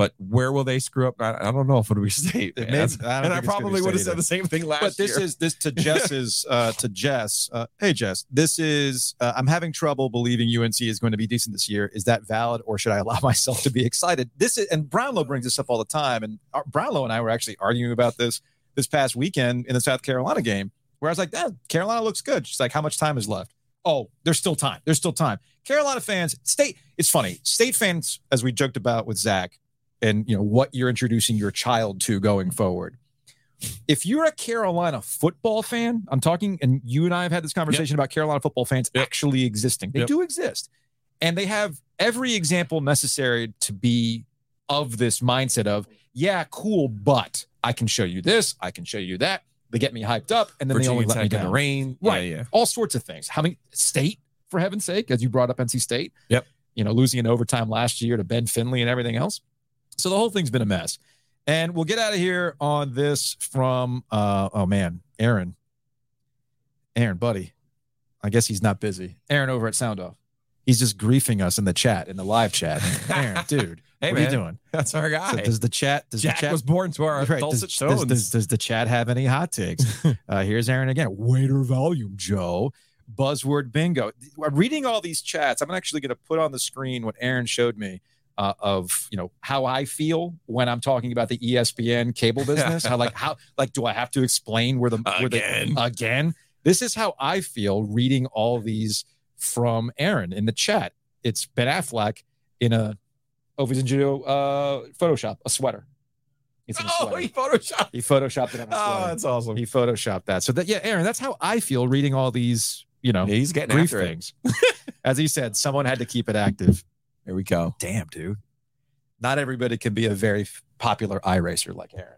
but where will they screw up? I, I don't know if it'll be state, It may- I and I think it's gonna be probably would have said the same thing last year. but this year. is this to Jess's uh to Jess. Uh, hey Jess, this is uh, I'm having trouble believing UNC is going to be decent this year. Is that valid, or should I allow myself to be excited? This is and Brownlow brings this up all the time, and uh, Brownlow and I were actually arguing about this this past weekend in the South Carolina game, where I was like, "That Carolina looks good." She's like, "How much time is left?" Oh, there's still time. There's still time. Carolina fans, state. It's funny. State fans, as we joked about with Zach, and you know what you're introducing your child to going forward if you're a Carolina football fan, I'm talking, and you and I have had this conversation about Carolina football fans actually existing. They Yep. do exist. And they have every example necessary to be of this mindset of, yeah, cool, but I can show you this, I can show you that. They get me hyped up, and then they only Virginia let me Tech in down. the rain. Yeah, Right. yeah. All sorts of things. How many state, for heaven's sake, as you brought up NC State. Yep. you know, losing in overtime last year to Ben Finley and everything else. So the whole thing's been a mess. And we'll get out of here on this from uh oh man, Aaron. Aaron, buddy. I guess he's not busy. Aaron over at Sound Off. He's just griefing us in the chat, in the live chat. Aaron, dude, Hey, what are you doing? That's our guy. So does the chat? Does Jack the chat was born to our Right, dulcet does, does, does, does the chat have any hot takes? uh, here's Aaron again. Waiter volume, Joe. Buzzword bingo. I'm reading all these chats. I'm actually going to put on the screen what Aaron showed me uh, of you know how I feel when I'm talking about the ESPN cable business. how like how like do I have to explain where the where Again. the again? This is how I feel reading all these from Aaron in the chat. It's Ben Affleck in a oh he's in judo uh Photoshop a sweater. It's in a oh, he photoshopped. He photoshopped it Oh, that's awesome. He photoshopped that. So that yeah, Aaron, that's how I feel reading all these, you know, He's getting brief things. As he said, someone had to keep it active. Here we go. Damn, dude. Not everybody can be a very popular iRacer like Aaron.